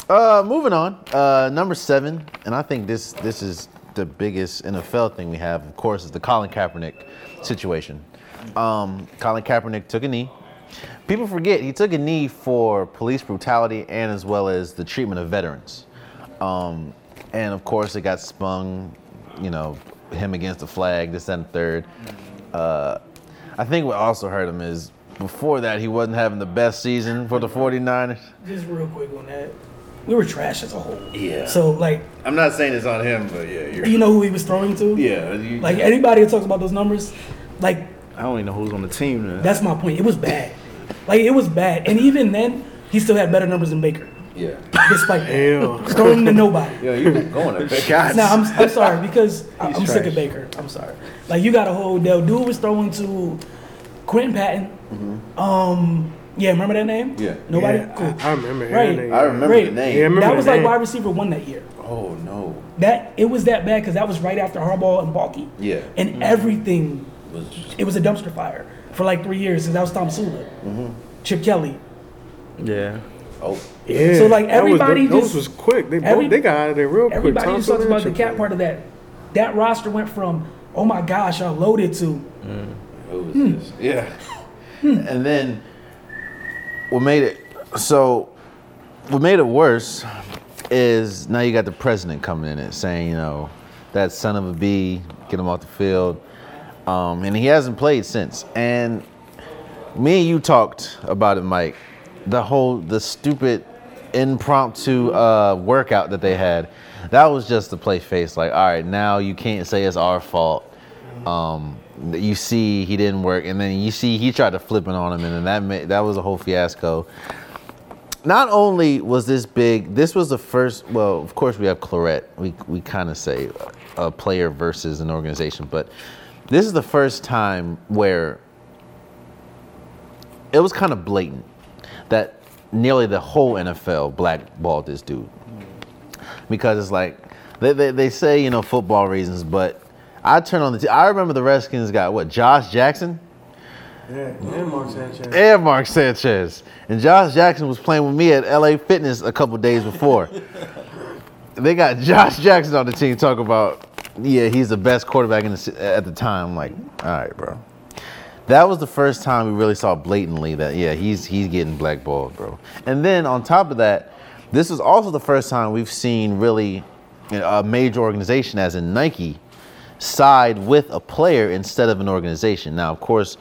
Uh, moving on, uh, number seven, and I think this this is the biggest NFL thing we have. Of course, is the Colin Kaepernick situation. Um, Colin Kaepernick took a knee. People forget he took a knee for police brutality and as well as the treatment of veterans. Um, and of course, it got spun, you know, him against the flag, this and the third. Uh, I think what also hurt him is before that, he wasn't having the best season for the 49ers. Just real quick on that. We were trash as a whole. Yeah. So like, I'm not saying it's on him, but yeah, you're. you know who he was throwing to? Yeah. You, Like anybody that talks about those numbers, like I don't even know who's on the team. Now. that's my point. It was bad. Like it was bad. And even then, he still had better numbers than Baker, yeah. despite that. Hell. Throwing to nobody. Yo, you been going to pick God. Now I'm, I'm sorry because I- He's I'm sick trash. of Baker. I'm sorry. Like you got a whole deal. Dude was throwing to Quinton Patton. Um, yeah, remember that name? Yeah. Nobody. Yeah, cool. I, I remember Right. hearing I that. remember Right. the name. Yeah, I remember that the was like name. wide receiver one that year. Oh no. That it was that bad because that was right after Harbaugh and Baalke. Yeah. And everything, Was it was a dumpster fire for like three years. Since that was Tomsula, Mm-hmm. Chip Kelly. yeah. Oh, Yeah. So, like, that was- everybody those just- was quick. They every- both, they got out of there real quick. Everybody just Thompson talks about the Chip cat part of that. That roster went from, oh my gosh, y'all loaded to, who was Hmm. this? Yeah. And then what made it so what made it worse is now you got the president coming in and saying, you know, that son of a b, get him off the field. Um, and he hasn't played since. And me and you talked about it, Mike. The whole the stupid impromptu uh, workout that they had. That was just to play face. Like, all right, now you can't say it's our fault. Um, you see, he didn't work, and then you see he tried to flip it on him, and then that made, that was a whole fiasco. Not only was this big, this was the first. Well, of course we have Clarett. We we kind of say a player versus an organization, but this is the first time where it was kind of blatant that nearly the whole NFL blackballed this dude. Because it's like, they, they, they say, you know, football reasons, but I turn on the t- I remember the Redskins got what, Josh Jackson? Yeah, and Mark Sanchez. And Mark Sanchez. And Josh Jackson was playing with me at LA Fitness a couple days before. they got Josh Jackson on the team talk about, yeah, he's the best quarterback in the, at the time. I'm like, all right, bro. That was the first time we really saw blatantly that yeah he's he's getting blackballed, bro. And then on top of that, this is also the first time we've seen really a major organization, as in Nike, side with a player instead of an organization. Now, of course,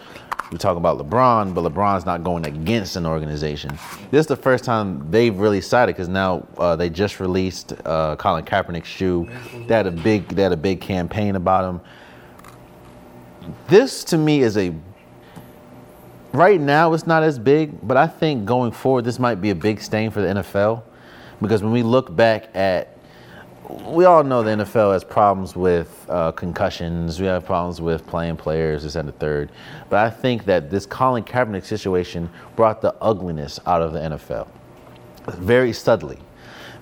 we talk about LeBron, but LeBron's not going against an organization. This is the first time they've really sided because now uh, they just released uh, Colin Kaepernick's shoe. They had a big they had a big campaign about him. This to me is a right now it's not as big, but I think going forward this might be a big stain for the NFL because when we look back at we all know the NFL has problems with uh, concussions. We have problems with playing players, this and the third. But I think that this Colin Kaepernick situation brought the ugliness out of the NFL very subtly.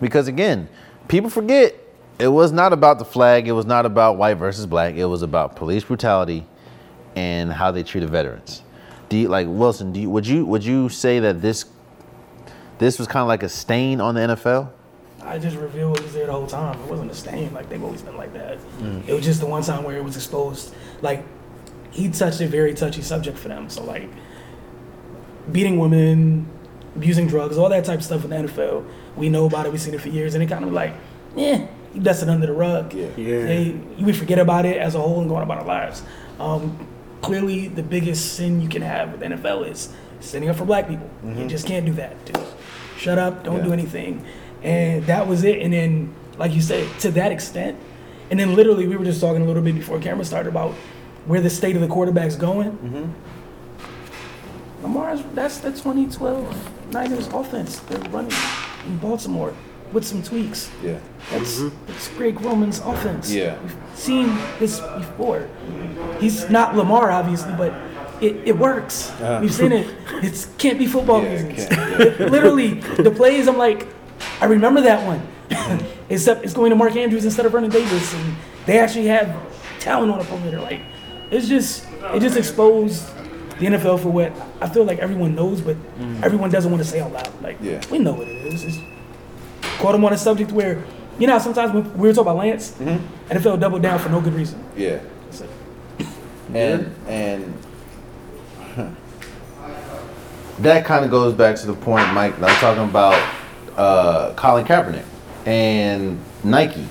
Because again, people forget it was not about the flag, it was not about white versus black, it was about police brutality and how they treated veterans. Do you like Wilson, do you would you would you say that this this was kind of like a stain on the NFL? I just revealed what was there the whole time. It wasn't a stain. Like they've always been like that. It was just the one time where it was exposed. Like he touched a very touchy subject for them. So like beating women, abusing drugs, all that type of stuff in the NFL. We know about it. We've seen it for years, and it kind of like, yeah, you dust it under the rug. Yeah, Yeah. They, we forget about it as a whole and going about our lives. Um, clearly, the biggest sin you can have with NFL is standing up for black people. You mm-hmm. just can't do that. Just shut up. Don't do anything. And that was it. And then, like you said, to that extent, and then literally, we were just talking a little bit before camera started about where the state of the quarterback's going. Mm-hmm. Lamar's that's the 2012 Niners offense they're running in Baltimore with some tweaks. Yeah. That's mm-hmm. that's Greg Roman's offense. Yeah. We've seen this before. He's not Lamar, obviously, but it, it works. Uh-huh. We've seen it. It can't be football. Yeah, reasons. can't, Literally, the plays, I'm like, I remember that one. Mm-hmm. Except it's going to Mark Andrews instead of Vernon Davis, and they actually have talent on the perimeter. Like, it's just it just exposed the NFL for what I feel like everyone knows, but mm-hmm. everyone doesn't want to say out loud. Like, Yeah. we know what it is. It's caught him on a subject where, you know, sometimes when we were talking about Lance, NFL doubled down for no good reason. Yeah. It's like, And and that kind of goes back to the point, Mike. I'm talking about uh, Colin Kaepernick and Nike.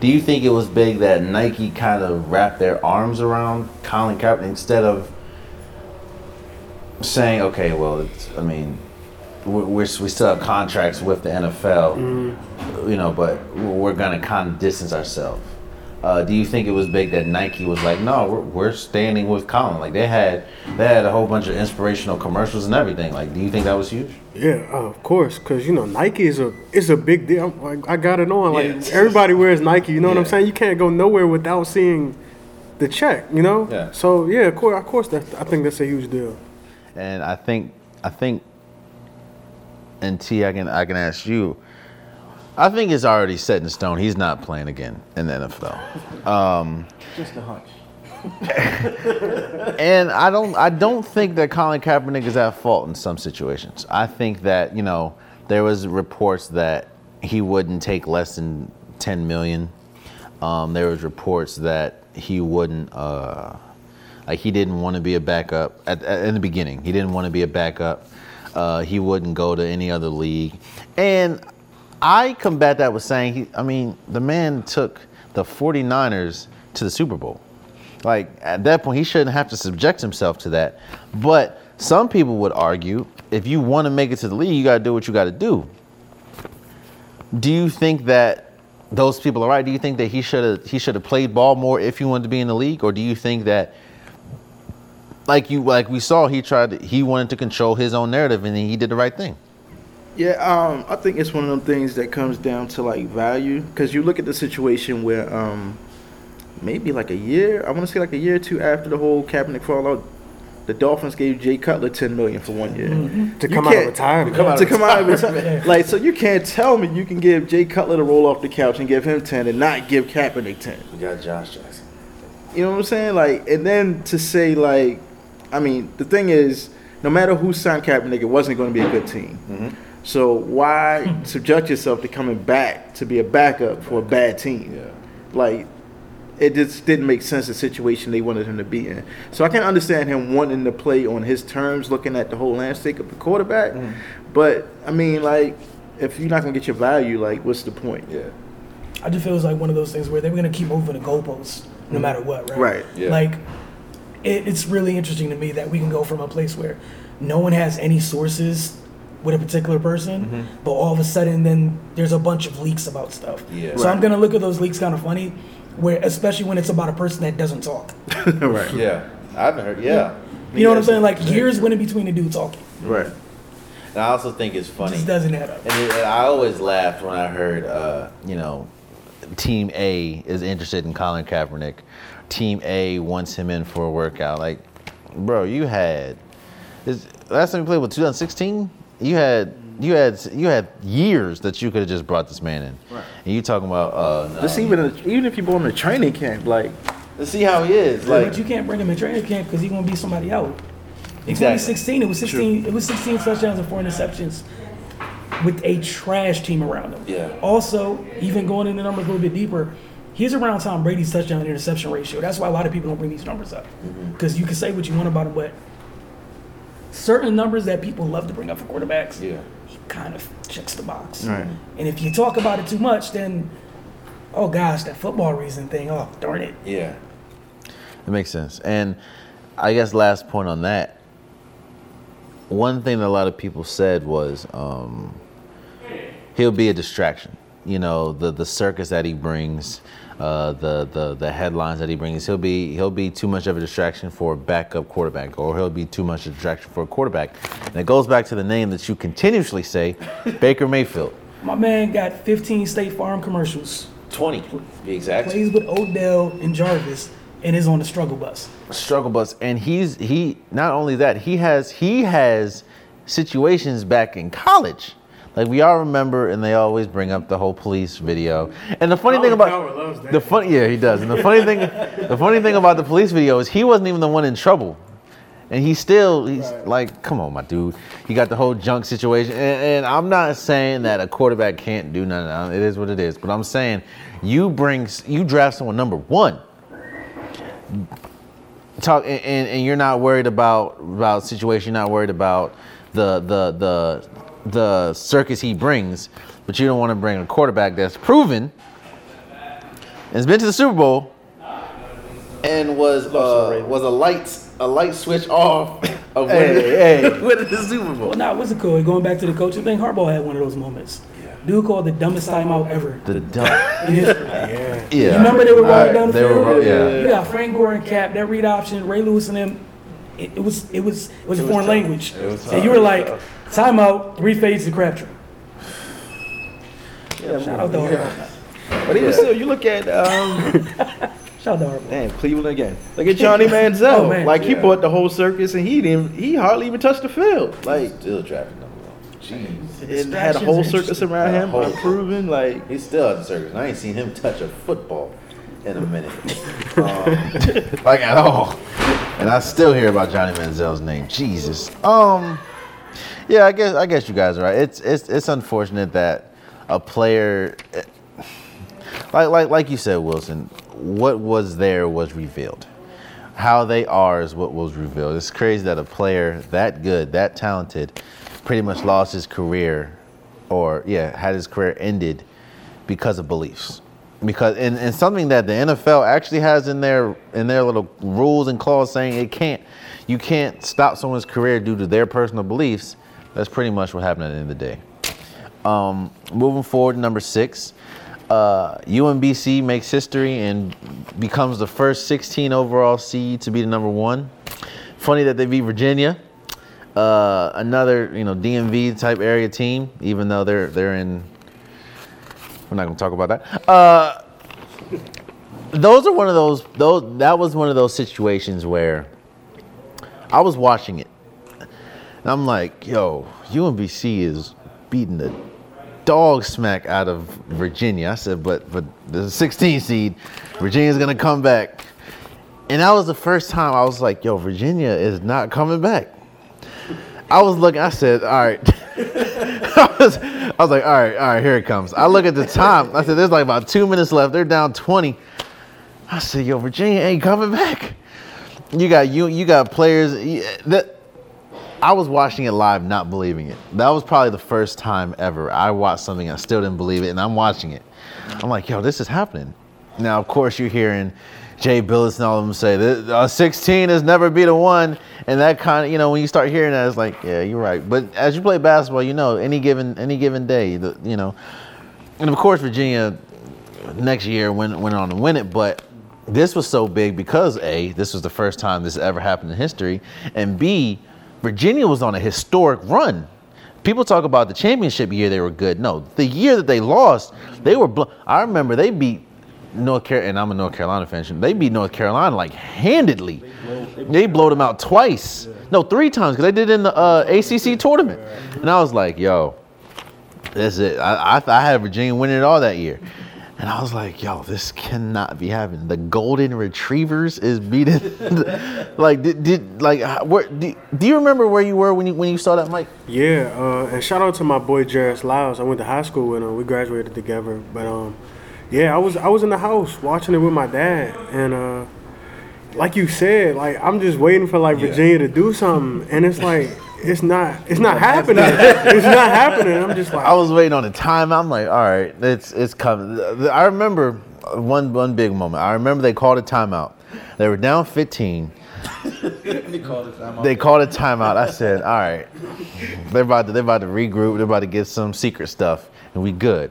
Do you think it was big that Nike kind of wrapped their arms around Colin Kaepernick instead of saying, "Okay, well, it's, I mean, we're, we're, still have contracts with the NFL, you know, but we're gonna kind of distance ourselves." Uh, do you think it was big that Nike was like, no, we're, we're standing with Colin? Like they had, they had a whole bunch of inspirational commercials and everything. Like, do you think that was huge? Yeah, uh, of course, because you know Nike is a is a big deal. I'm, like, I got it on. Like Yeah. everybody wears Nike. You know what I'm saying? You can't go nowhere without seeing the check. You know. Yeah. So yeah, of course, of course, that I think that's a huge deal. And I think, I think, and T, I can, I can ask you. I think it's already set in stone. He's not playing again in the NFL. Just a hunch. And I don't I don't think that Colin Kaepernick is at fault in some situations. I think that, you know, there was reports that he wouldn't take less than 10 million. Um, there was reports that he wouldn't, uh, like he didn't want to be a backup at, at, in the beginning. He didn't want to be a backup. Uh, he wouldn't go to any other league. And I combat that with saying, he, I mean, the man took the 49ers to the Super Bowl. Like at that point, he shouldn't have to subject himself to that. But some people would argue, if you want to make it to the league, you got to do what you got to do. Do you think that those people are right? Do you think that he should have he should have played ball more if he wanted to be in the league, or do you think that, like you like we saw, he tried to, he wanted to control his own narrative and he did the right thing? Yeah, um, I think it's one of them things that comes down to like value because you look at the situation where um, maybe like a year, I want to say like a year or two after the whole Kaepernick fallout, the Dolphins gave Jay Cutler ten million for one year To You come out of can't- retirement. to come out of retirement. Like, so you can't tell me you can give Jay Cutler to roll off the couch and give him ten and not give Kaepernick ten. We got Josh Jackson. You know what I'm saying? Like, and then to say like, I mean, the thing is, no matter who signed Kaepernick, it wasn't going to be a good team. Mm-hmm. So why subject yourself to coming back to be a backup for a bad team? Yeah. Like, it just didn't make sense the situation they wanted him to be in. So I can understand him wanting to play on his terms, looking at the whole landscape of the quarterback. Mm-hmm. But I mean, like, if you're not gonna get your value, like, what's the point? Yeah. I just feel it's like one of those things where they were gonna keep moving the goalposts no mm. matter what, right? Right. Yeah. Like, it, it's really interesting to me that we can go from a place where no one has any sources with a particular person, Mm-hmm. but all of a sudden then there's a bunch of leaks about stuff. Yeah. So I'm gonna look at those leaks kind of funny, where especially when it's about a person that doesn't talk. right. Yeah. I haven't heard. Yeah. You know what I'm saying? Like years went in between the dude talking. Right. And I also think it's It funny. just doesn't add up. And, it, and I always laughed when I heard, uh, you know, Team A is interested in Colin Kaepernick. Team A wants him in for a workout. Like, bro, you had is, last time you played with 2016. You had you had you had years that you could have just brought this man in. Right. And you talking about uh, no. Just even even if you go in a training camp, like Let's see how he is. Like, but you can't bring him in training camp because he's gonna be somebody out. It's Exactly. only 16. It was 16. It was 16 touchdowns and four interceptions with a trash team around him. Yeah. Also, even going into numbers a little bit deeper, he's around Tom Brady's touchdown and interception ratio. That's why a lot of people don't bring these numbers up because you can say what you want about him, but certain numbers that people love to bring up for quarterbacks, Yeah. he kind of checks the box. Right. And if you talk about it too much, then oh gosh, that football reason thing. Oh darn it. Yeah. It makes sense. And I guess last point on that. One thing that a lot of people said was um, he'll be a distraction. You know, the the circus that he brings, uh, the the the headlines that he brings. He'll be he'll be too much of a distraction for a backup quarterback, or he'll be too much of a distraction for a quarterback. And it goes back to the name that you continuously say, Baker Mayfield. My man got 15 State Farm commercials. Twenty. to Be exact. Plays with Odell and Jarvis, and is on the struggle bus. struggle bus and he's he not only that he has he has situations back in college like we all remember and they always bring up the whole police video. And the funny thing about the funny yeah he does. And the funny thing the funny thing about the police video is he wasn't even the one in trouble. And he still he's like come on my dude. He got the whole junk situation. And, and i'm not saying that a quarterback can't do nothing. It is what it is. But i'm saying you bring you draft someone number one. Talk and, and, and you're not worried about about situation you're not worried about the the the the circus he brings but you don't want to bring a quarterback that's proven and has been to the super bowl and was uh, was a light a light switch off of winning, Hey, winning the super bowl Well, now what's it called? Going back to the coaching thing, Harbaugh had one of those moments. Dude called the dumbest timeout ever the dumb, in history. yeah You remember they were rolling down the they field? were yeah You got Frank Gore and Cap, that read option, Ray Lewis and them. It, it was it was it was a foreign language. and you were like, timeout, three fades to Crabtree. Shout out to Harbaugh. but even still, you look at um, Shout out to damn Cleveland again. Look at Johnny Manziel. Oh, man. like he Yeah. bought the whole circus and he didn't. He hardly even touched the field. Like Still drafting number one. Jeez. and had a whole circus around him, Whole- unproven. Like He's still at the circus. I ain't seen him touch a football in a minute. Um, like at all. And I still hear about Johnny Manziel's name. Jesus. Um, Yeah, I guess I guess you guys are right. It's it's it's unfortunate that a player like like like you said, Wilson, what was there was revealed. How they are is what was revealed. It's crazy that a player that good, that talented, pretty much lost his career or yeah, had his career ended because of beliefs. Because and, and something that the NFL actually has in their in their little rules and clause saying it can't you can't stop someone's career due to their personal beliefs. That's pretty much what happened at the end of the day. Um, moving forward, number six, uh, UMBC makes history and becomes the first 16 overall seed to be the number one. Funny that they beat Virginia, uh, another you know DMV type area team, even though they're they're in. We're not gonna talk about that. Uh, those are one of those those that was one of those situations where I was watching it, and I'm like, yo, UMBC is beating the dog smack out of Virginia. I said, but but the 16 seed, Virginia's gonna come back. And that was the first time I was like, yo, Virginia is not coming back. I was looking, I said, all right. I, was, I was like, all right, all right, here it comes. I look at the time. I said, there's like about two minutes left. They're down 20. I said, yo, Virginia ain't coming back. You got you you got players that I was watching it live, not believing it. That was probably the first time ever I watched something I still didn't believe it, and I'm watching it. I'm like, yo, this is happening. Now, of course, you're hearing Jay Bilas and all of them say that uh, 16 has never beat a one, and that kind of, you know, when you start hearing that, it's like, yeah, you're right. But as you play basketball, you know, any given any given day, the, you know, and of course, Virginia next year went went on to win it, but this was so big because a this was the first time this ever happened in history, and b Virginia was on a historic run. People talk about the championship year they were good. No, the year that they lost, they were. Blo- I remember they beat North Carolina, and I'm a North Carolina fan. They beat North Carolina like handedly. They blowed them out twice. No, three times because they did in the uh, ACC tournament. And I was like, yo, that's it. I, I, I had Virginia winning it all that year. And I was like, yo, this cannot be happening. The Golden Retrievers is beating. like, did, did like, where, do, do you remember where you were when you when you saw that, Mike? Yeah, uh, and shout out to my boy Jairus Lyles. I went to high school with him. We graduated together. But um, yeah, I was I was in the house watching it with my dad, and uh, like you said, like I'm just waiting for like Virginia to do something, and it's like it's not it's not happening. it's not happening. I'm just like I was waiting on the time. I'm like, all right, it's it's coming. I remember one one big moment. I remember they called a timeout. They were down 15. they called a timeout. They called a timeout. I said, all right, they're about to they're about to regroup. They're about to get some secret stuff, and we good.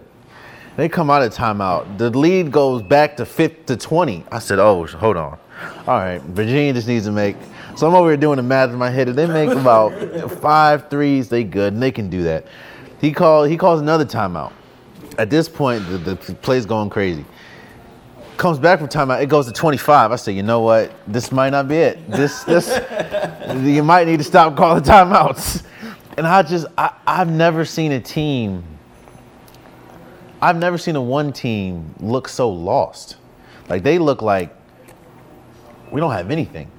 They come out of timeout. The lead goes back to fifth to 20. I said, oh, hold on. All right, Virginia just needs to make. So I'm over here doing the math in my head. If they make about five threes, they good, and they can do that. He called. He calls another timeout. At this point, the, the play's going crazy. Comes back from timeout. It goes to 25. I said, you know what? This might not be it. This this you might need to stop calling timeouts. And I just I, I've never seen a team. I've never seen a one team look so lost. Like they look like we don't have anything.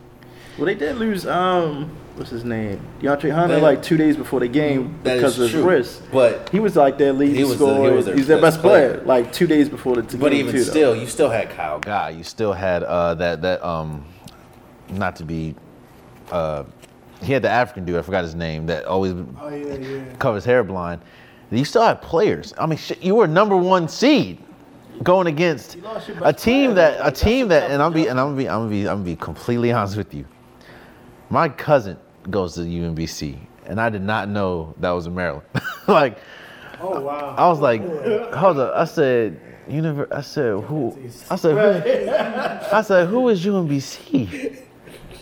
Well, they did lose. Um, what's his name? DeAndre Hunter, But- like two days before the game That because of his wrist. but- he was like their lead He was the- he scorer. was their He's their best best player. player. Like two days before the game. But even too, though. still, you still had Kyle. guy, you still had uh, that that um, not to be, uh, he had the African dude. I forgot his name. That always oh yeah yeah. covers hair blind. You still had players. I mean, shit, you were number one seed going against a team that a team that, and I'm be and I'm gonna be I'm gonna be I'm gonna be completely honest with you. My cousin goes to UMBC, and I did not know that was in Maryland. like, Oh wow. I was like, hold up. I said, univer- I said, who? I said, who? I said, who is UMBC?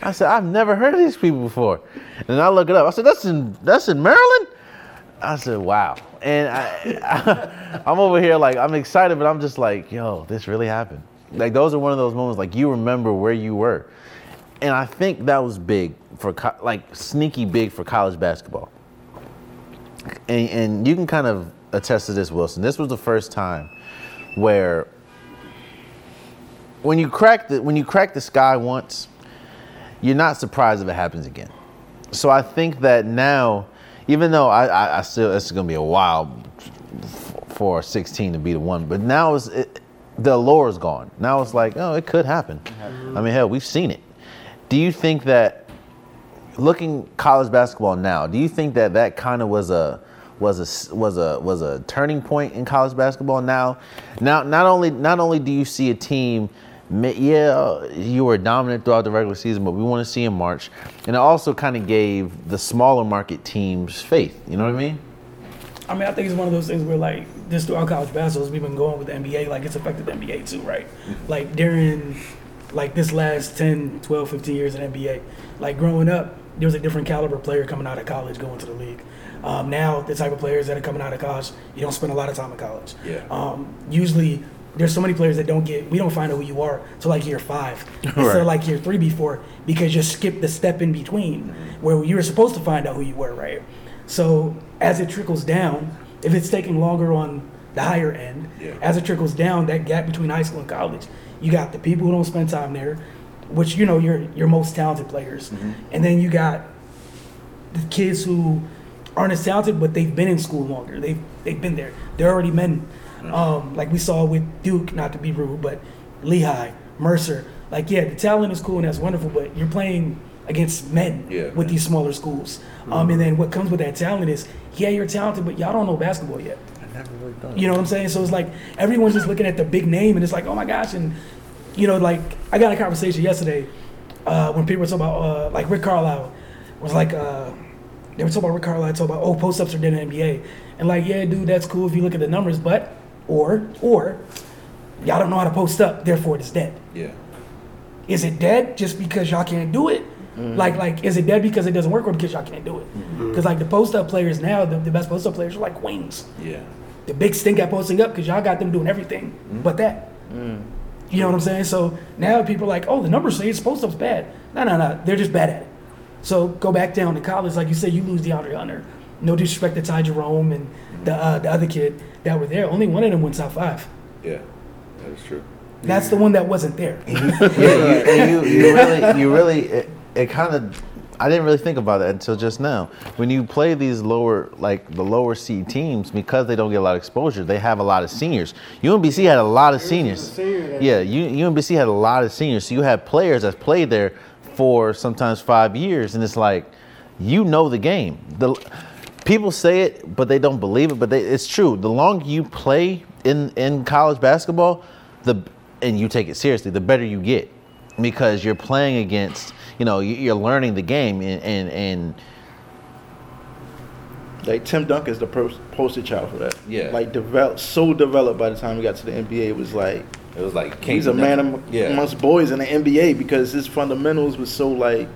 I said, I've never heard of these people before. And I look it up. I said, that's in that's in Maryland. I said, wow. And I, I'm over here like I'm excited, but I'm just like, yo, this really happened. Like those are one of those moments like you remember where you were, and I think that was big for co- like sneaky big for college basketball and, and you can kind of attest to this, Wilson. This was the first time where when you crack the when you crack the sky once, you're not surprised if it happens again. So I think that now, even though I, I, I still it's to be a while for 16 to be the one, but now it's it, the allure is gone. Now it's like, oh, it could happen. I mean, hell, we've seen it. Do you think that looking college basketball now, do you think that that kind of was a was a was a was a turning point in college basketball now? Now not only not only do you see a team yeah, you were dominant throughout the regular season, but we want to see in March. And it also kind of gave the smaller market teams faith. You know what I mean? I mean, I think it's one of those things where, like, just throughout college basketball, we've been going with the NBA, like, it's affected the NBA too, right? Like, during, like, this last 10, 12, 15 years in NBA, like, growing up, there was a different caliber player coming out of college going to the league. Um, now, the type of players that are coming out of college, you don't spend a lot of time in college. Yeah. Um, usually, there's so many players that don't get, we don't find out who you are till like year five instead of like year three before because you skipped the step in between where you were supposed to find out who you were, right? So as it trickles down, if it's taking longer on the higher end, Yeah. as it trickles down, that gap between high school and college, you got the people who don't spend time there, which you know your your most talented players, mm-hmm. and then you got the kids who aren't as talented, but they've been in school longer. They've they've been there. They're already men. Um, like we saw with Duke, not to be rude, but Lehigh, Mercer. Like yeah, the talent is cool and that's wonderful, but you're playing against men Yeah. with these smaller schools. Um, and then what comes with that talent is yeah, you're talented, but y'all don't know basketball yet. I never really thought. You know what I'm saying? So it's like everyone's just looking at the big name and it's like, oh my gosh. And, you know, like I got a conversation yesterday uh, when people were talking about, uh, like Rick Carlisle was like, uh, they were talking about Rick Carlisle, talking about, oh, post ups are dead in the NBA. And like, yeah, dude, that's cool if you look at the numbers, but, or, or, y'all don't know how to post up, therefore it's dead. Yeah. Is it dead just because y'all can't do it? Mm-hmm. Like, like, is it dead because it doesn't work or because y'all can't do it? Mm-hmm. Because like the post up players now, the, the best post up players are like wings Yeah. the big stink at posting up because y'all got them doing everything mm-hmm. but that. Mm. You know what I'm saying? So now people are like, oh, the numbers say it's post up's bad. No, no, no, they're just bad at it. So go back down to college, like you said, you lose DeAndre Hunter. No disrespect to Ty Jerome and the uh, the other kid that were there. Only one of them went top five. Yeah. That is true. That's the one that wasn't there. yeah, you, you, you really, you really, it, it kind of, I didn't really think about it until just now. When you play these lower, like the lower seed teams, because they don't get a lot of exposure, they have a lot of seniors. UMBC had a lot of seniors. senior Yeah, U, UMBC had a lot of seniors. So you had players that played there for sometimes five years, and it's like, you know the game. The people say it, but they don't believe it. But they, it's true. The longer you play in in college basketball, the and you take it seriously, the better you get because you're playing against. You know, you- you're learning the game, and and, and Like Tim Duncan is the poster child for that. Yeah. Like developed, so developed by the time he got to the NBA, it was like It was like he's a man am- Yeah. amongst boys in the NBA because his fundamentals was so like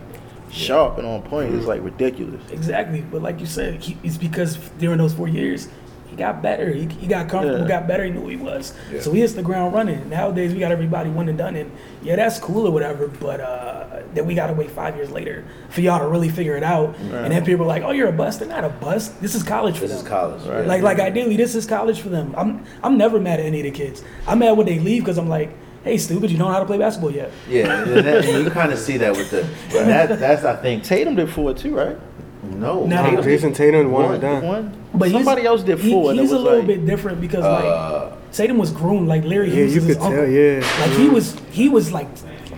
sharp and on point. It's like ridiculous. Exactly, but like you said, he, it's because during those four years, he got better. He, he got comfortable, Yeah. got better. He knew who he was. Yeah. So he hits the ground running. Nowadays, we got everybody one and done, and yeah, that's cool or whatever. But uh, then we got to wait five years later for y'all to really figure it out. And then people are like, "Oh, you're a bust." They're not a bust. This is college for This them. is college. Right. Like, like ideally, this is college for them. I'm, I'm never mad at any of the kids. I'm mad when they leave because I'm like, "Hey, stupid, you don't know how to play basketball yet." yeah, and that- and you kind of see that with the and that. That's I think Tatum did four too, right? no, No. Tatum- Jayson Tatum one One. done. One. But somebody else did four. and it he's a little like- bit different because Uh, like Tatum was groomed like Larry Yeah, Hughes. you is his could uncle. tell, yeah. Like he was, he was like,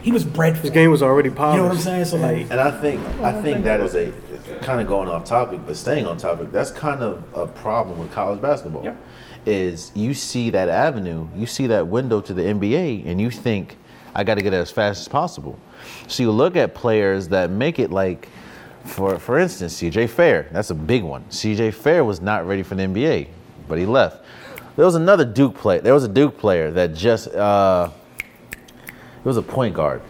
he was bred for. His game was already You know what I'm saying? So like, And I think I think that is a kind of going off topic, but staying on topic. That's kind of a problem with college basketball. Yeah. Is you see that avenue, you see that window to the NBA, and you think I got to get it as fast as possible. So you look at players that make it like, for for instance, C.J. Fair. That's a big one. C.J. Fair was not ready for the NBA, but he left. There was another Duke player. There was a Duke player that just uh, it was a point guard,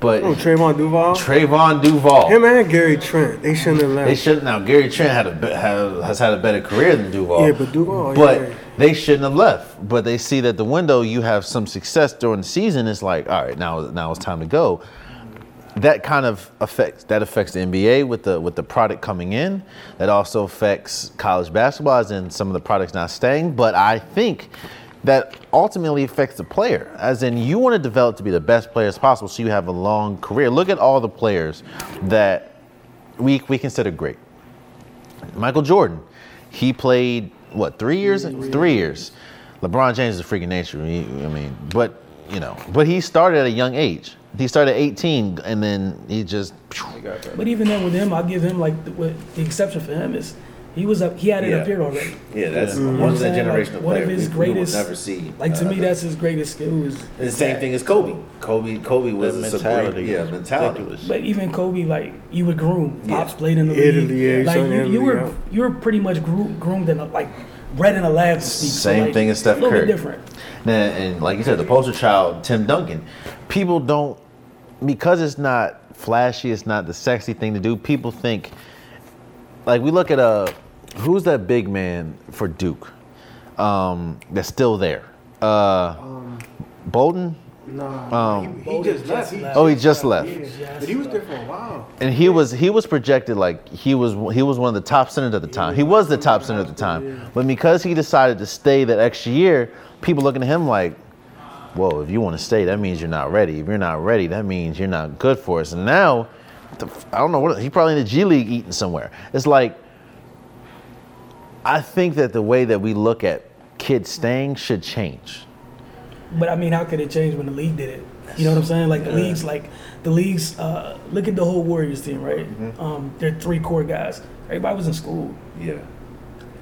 but Oh, Trevon Duval. Trevon Duval. Him and Gary Trent. They shouldn't have left. They shouldn't. now. Gary Trent had a be- have, has had a better career than Duval. Yeah, but Duval, But yeah. They shouldn't have left. But they see that the window you have some success during the season. It's like, all right, now now it's time to go. That kind of affects that affects the NBA with the with the product coming in. That also affects college basketball, as in some of the products not staying. But I think that ultimately affects the player, as in you want to develop to be the best player as possible, so you have a long career. Look at all the players that we we consider great. Michael Jordan, he played what three years? Three years. LeBron James is a freaking nature. He, I mean, but you know, but he started at a young age. He started at 18, and then he just. But even then, with him, I'll give him like the, the exception for him is he was up. He had it Yeah. up here already. Yeah, that's You know one of that generation Like, of one of players his we- we will greatest- never see. Like to uh, me, that's his greatest skill. Is And the same thing as Kobe. Kobe, Kobe was That a mentality. supreme, yeah, mentality. Ridiculous. But even Kobe, like you were groomed. Yeah. Pops played in the Italy, league. yeah, he's like on you, Italy, you were yeah. you were pretty much groomed, groomed in a, like bred in a lab to speak. So, Same like, thing as Steph A little Curry. bit different. And, and like you said, the poster child, Tim Duncan. People don't because it's not flashy, it's not the sexy thing to do. People think like we look at a who's that big man for Duke um, that's still there. Uh, Bolden. No, Um, he, he just left. He, Oh, he just left. Yes. but he was there for a while. And he was he was projected like he was he was one of the top centers at the time. He was the top center at the time. But because he decided to stay that extra year, people looking at him like, "Whoa, if you want to stay, that means you're not ready. If you're not ready, that means you're not good for us." And now, I don't know what he probably in the G League eating somewhere. It's like I think that the way that we look at kids staying should change. But I mean, how could it change when the league did it? You know what I'm saying? Like the leagues, like the leagues. Uh, look at the whole Warriors team, right? Mm-hmm. Um, they're three core guys. Everybody was in school. Yeah.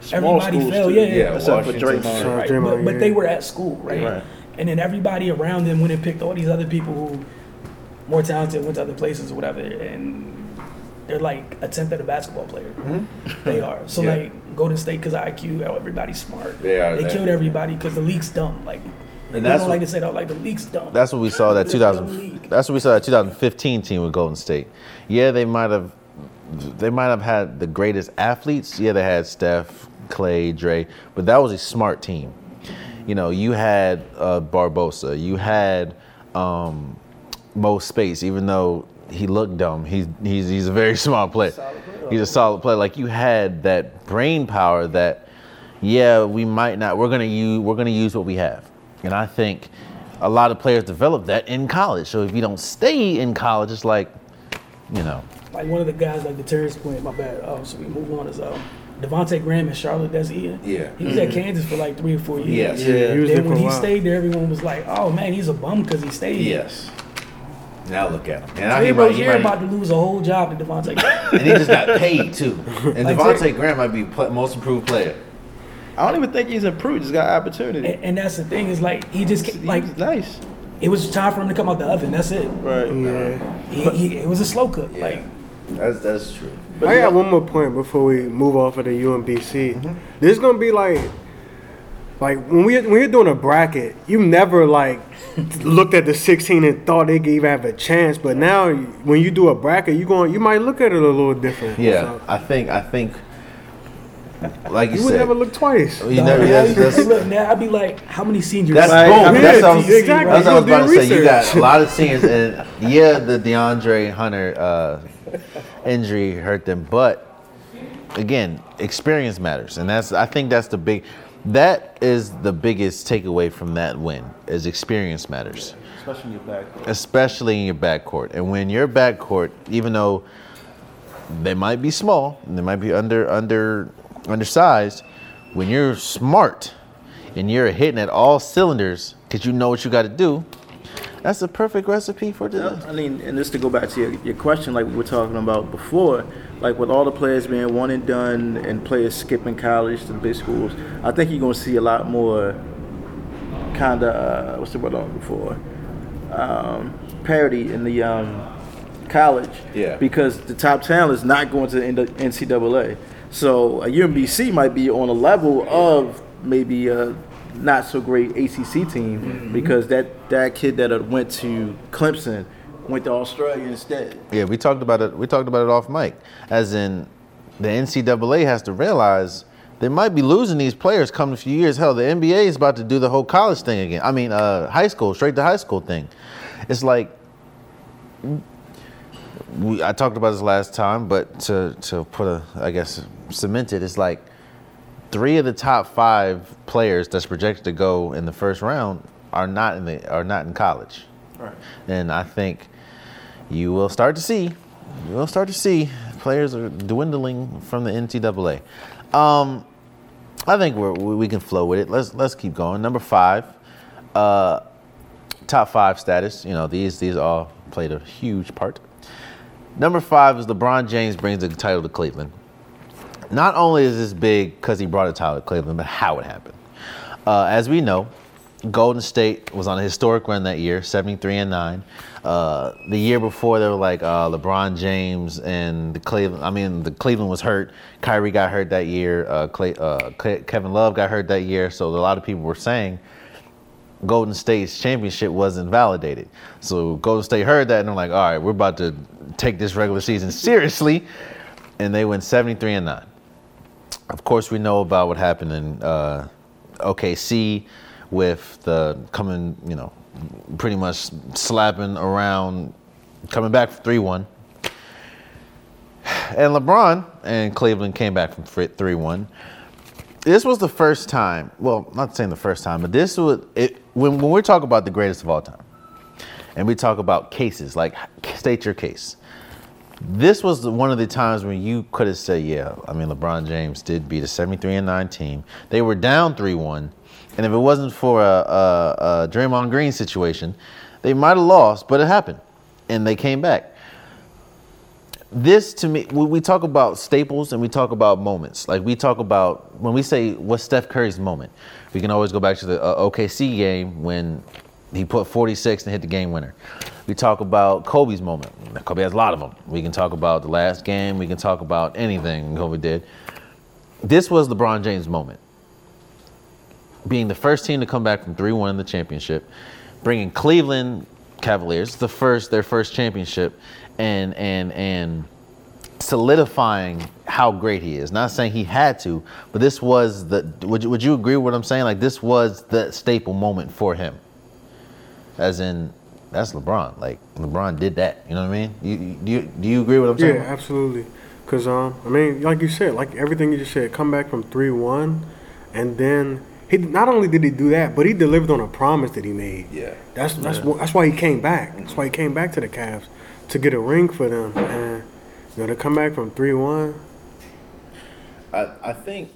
Small Everybody fell. too. Yeah, yeah. Yeah, Except for Washington, Draymond. Right. Draymond, But, but they were at school, right? Right. And then everybody around them went and picked all these other people who more talented, went to other places or whatever, and they're like a tenth of the basketball player. They are. So Yeah. like Golden State because IQ, oh, everybody's smart. They are They that. killed everybody because the league's dumb. Like And that's don't what- like to say that. Like the league's dumb. That's what we saw that 2000. That's what we saw that 2015 team with Golden State. Yeah, they might have, they might have had the greatest athletes. Yeah, they had Steph, Klay, Dre, but that was a smart team. You know, you had uh, Barbosa, you had um, Mo Speights, even though he looked dumb. He's he's he's a very smart player. He's a solid player. Like you had that brain power that, yeah, we might not. We're gonna use we're gonna use what we have, and I think a lot of players develop that in college. So if you don't stay in college, it's like, you know, like one of the guys like the Terrence point, my bad. Oh, so we move on is um Devonte' Graham and Charlotte that's Ian. Yeah. He was at Kansas for like three or four years. Yes. Yeah, he was then there when for a he stayed there, everyone was like, "Oh man, he's a bum because he stayed." Yes. Now look at him. And, now Terry he might, he might- about to lose a whole job to Devonte'. Graham. and he just got paid too. And Like Devonte' Graham might be pl- most improved player. I don't even think he's improved. He's got opportunity. and, and that's the thing is like he just ca- like nice. it was time for him to come out the oven. That's it. Right. Yeah. He, he, it was a slow cook. Yeah. Like That's that's true. But I got one more point before we move off of the UMBC. Mm-hmm. This is gonna be like, like when we when you're doing a bracket, you never like looked at the 16 and thought they could even have a chance. But now when you do a bracket, you going you might look at it a little different. yeah. So, I think I think, like you, you would said, never look twice. you never. That's, that's, Hey, look, now I'd be like, how many seniors? That's Right. boom. Yeah, that's what I was, exactly. that's what I was You about to do say. You got a lot of seniors, and yeah, the DeAndre Hunter uh, injury hurt them, but again, experience matters, and that's I think that's the big. That is the biggest takeaway from that win is experience matters, Especially in your back. especially in your backcourt. And when your backcourt, even though they might be small, and they might be under under undersized, when you're smart and you're hitting at all cylinders because you know what you got to do, that's the perfect recipe for this. I mean, and just to go back to your, your question, like we were talking about before, like with all the players being one and done and players skipping college to the big schools, I think you're going to see a lot more kind of, uh, what's the word I'm looking for? Um, parity in the um, college. Yeah. Because the top talent is not going to the NCAA. So a UMBC might be on a level of maybe a not so great ACC team because that, that kid that went to Clemson went to Australia instead. Yeah, we talked about it. We talked about it off mic, as in the NCAA has to realize they might be losing these players come a few years. Hell, the NBA is about to do the whole college thing again. I mean, uh, high school, straight to high school thing. It's like we, I talked about this last time, but to to put a, I guess, cement it, it's like three of the top five players that's projected to go in the first round are not in the are not in college. Right. And I think you will start to see, you will start to see players are dwindling from the NCAA. Um, I think we can flow with it. Let's let's keep going. Number five, uh, top five status. You know these these all played a huge part. Number five is LeBron James brings the title to Cleveland. Not only is this big because he brought a title to Cleveland, but how it happened. Uh, as we know, Golden State was on a historic run that year, 73 and 9. Uh, the year before, they were like uh, LeBron James and the Cleveland. I mean, the Cleveland was hurt. Kyrie got hurt that year. Uh, Clay, uh, Ke- Kevin Love got hurt that year. So a lot of people were saying Golden State's championship wasn't validated. So Golden State heard that and they're like, all right, we're about to take this regular season seriously. And they went 73 and 9. Of course, we know about what happened in uh, OKC with the coming, you know, pretty much slapping around, coming back for 3 1. And LeBron and Cleveland came back from 3 1 this was the first time. Well, not saying the first time, but this was it. When when we talk about the greatest of all time, and we talk about cases, like state your case. This was one of the times when you could have said, "Yeah, I mean, LeBron James did beat a 73 and 9 team. They were down 3-1, and if it wasn't for a, a, a Draymond Green situation, they might have lost, but it happened, and they came back." this to me we, talk about staples and we talk about moments. Like we talk about when we say what's steph curry's moment we can always go back to the uh, okc game when he put 46 and hit the game winner. We talk about kobe's moment. Kobe has a lot of them we can talk about the last game. We can talk about anything kobe did. This was lebron james moment being the first team to come back from 3-1 in the championship bringing cleveland cavaliers the first their first championship and and and solidifying how great he is. Not saying he had to but this was the would you, would you agree with what i'm saying? Like this was the staple moment for him. As in that's lebron. Like lebron did that. You know what i mean? You, you, do, you do you agree with what i'm Yeah, saying absolutely. Cause um, I mean, like you said, like everything you just said, come back from three one, and then he not only did he do that, but he delivered on a promise that he made. Yeah. That's that's wh- that's why he came back. That's why he came back to the Cavs to get a ring for them, and you know to come back from three one. I, I think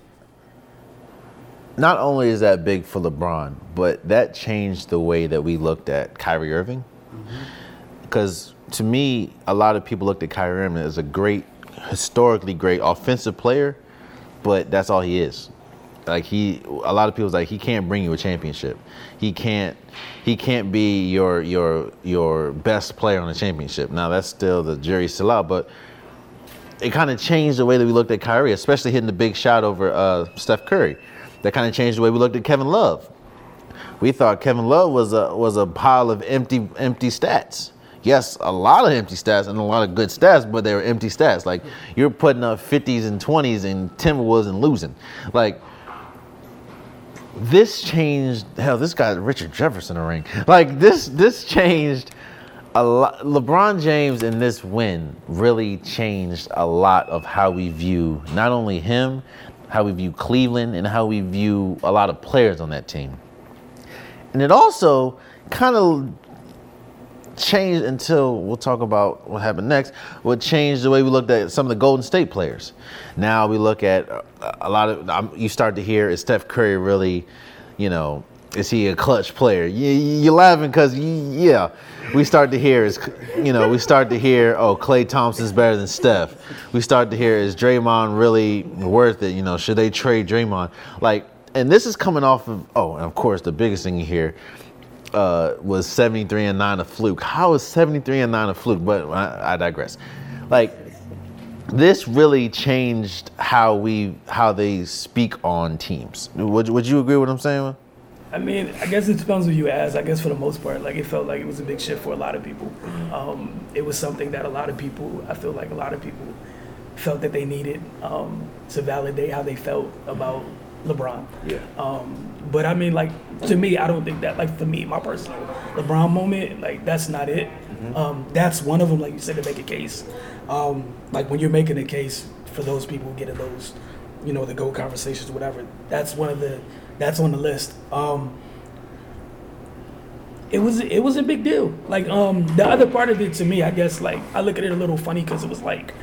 not only is that big for LeBron, but that changed the way that we looked at Kyrie Irving. Mm-hmm. Because to me, a lot of people looked at Kyrie Irving as a great, historically great offensive player, but that's all he is. Like he, a lot of people's like he can't bring you a championship. He can't, he can't be your your your best player on a championship. Now that's still the jury's still out, but it kind of changed the way that we looked at Kyrie, especially hitting the big shot over uh, Steph Curry. That kind of changed the way we looked at Kevin Love. We thought Kevin Love was a was a pile of empty empty stats. Yes, a lot of empty stats and a lot of good stats, but they were empty stats. Like you're putting up 50s and 20s in Timberwolves and losing. Like this changed. Hell, this guy Richard Jefferson the ring. Like this this changed a lot. LeBron James in this win really changed a lot of how we view not only him, how we view Cleveland, and how we view a lot of players on that team. And it also kind of changed until we'll talk about what happened next. What changed the way we looked at some of the Golden State players. Now we look at uh, a lot of. Um, you start to hear is Steph Curry really, you know, is he a clutch player? You, you're laughing because yeah, we start to hear is you know we start to hear oh Klay Thompson's better than Steph. We start to hear is Draymond really worth it? You know, should they trade Draymond? Like, and this is coming off of oh, and of course the biggest thing you hear uh, was 73 and 9 a fluke. How is 73 and 9 a fluke? But I, I digress. Like this really changed how we how they speak on teams. Would, would you agree with what I'm saying? I mean, I guess it depends who you ask. I guess for the most part, like it felt like it was a big shift for a lot of people. Um, it was something that a lot of people, I feel like a lot of people felt that they needed um, to validate how they felt about LeBron. Yeah. Um, but I mean, like to me, I don't think that like for me, my personal LeBron moment, like that's not it. Um, that's one of them, like you said, to make a case. Um, like when you're making a case for those people getting those, you know, the go conversations, whatever. That's one of the that's on the list. Um, it was it was a big deal. Like um, the other part of it to me, I guess, like I look at it a little funny because it was like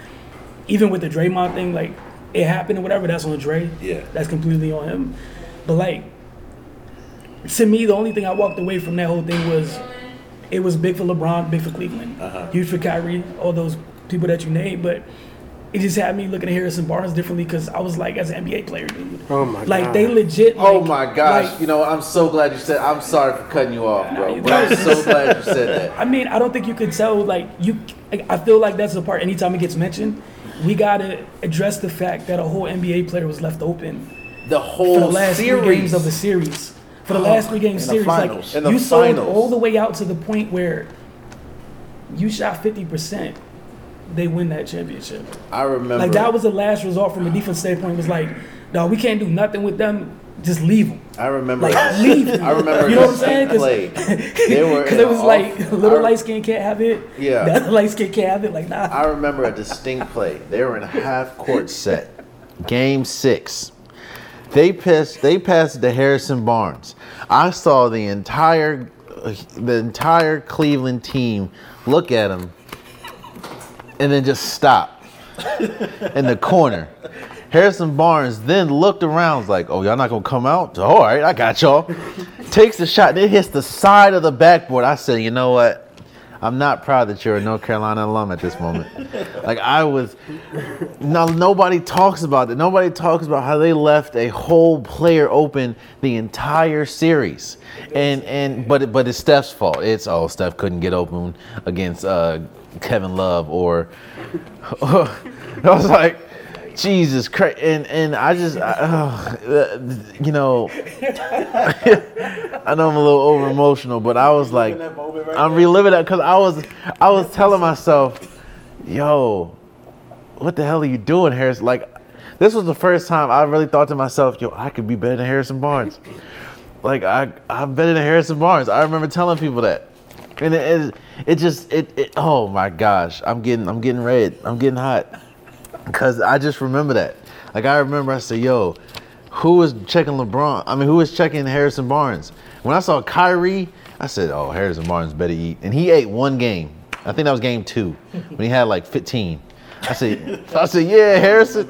even with the Draymond thing, like it happened or whatever, that's on Dre. Yeah. That's completely on him. But like to me, the only thing I walked away from that whole thing was it was big for LeBron, big for Cleveland, Uh-huh. huge for Kyrie, all those people that you named, but. It just had me looking at Harrison Barnes differently because I was like, as an NBA player, dude. Oh my Like God. Like they legit. Oh like- my gosh! like- you know, I'm so glad you said. I'm sorry for cutting you off, bro. you But I'm so glad you said that. I mean, I don't think you could tell. Like you, I feel like that's the part. Anytime it gets mentioned, we gotta address the fact that a whole NBA player was left open The whole for the last series. three games of the series. For the oh, last three games the series, finals. like the you sold finals. all the way out to the point where you shot fifty percent. They win that championship. I remember. Like that was the last result from a defense standpoint. It was like, no, we can't do nothing with them. Just leave them. I remember. Like leave. them. I remember. You know what I'm saying? distinct play. They were Because it was like little light skin can't have it. Yeah. The other light skin can't have it. Like nah. I remember a distinct play. They were in a half court set, game six. They passed. They passed to Harrison Barnes. I saw the entire, the entire Cleveland team look at him, and then just stop in the corner. Harrison Barnes then looked around, was like, "Oh, y'all not gonna come out? All right, I got y'all." Takes the shot, and it hits the side of the backboard. I said, "You know what? I'm not proud that you're a North Carolina alum at this moment. like I was, no, nobody talks about it. Nobody talks about how they left a whole player open the entire series, and and but it- but it's Steph's fault. It's oh Steph couldn't get open against uh, Kevin Love or I was like. Jesus Christ, and and I just, I, uh, you know, I know I'm a little over emotional, but I was like, I'm reliving that because I was, I was telling myself, yo, what the hell are you doing, Harris? Like, this was the first time I really thought to myself, yo, I could be better than Harrison Barnes. Like, I, I'm better than Harrison Barnes. I remember telling people that, and it, it, it just, it, it, oh my gosh, I'm getting, I'm getting red, I'm getting hot, because I just remember that. Like, I remember I said, yo, who was checking LeBron? I mean, who was checking Harrison Barnes? When I saw Kyrie, I said, "Oh, Harrison Barnes better eat." And he ate one game. I think that was game two when he had like 15. I said, I said, yeah, Harrison.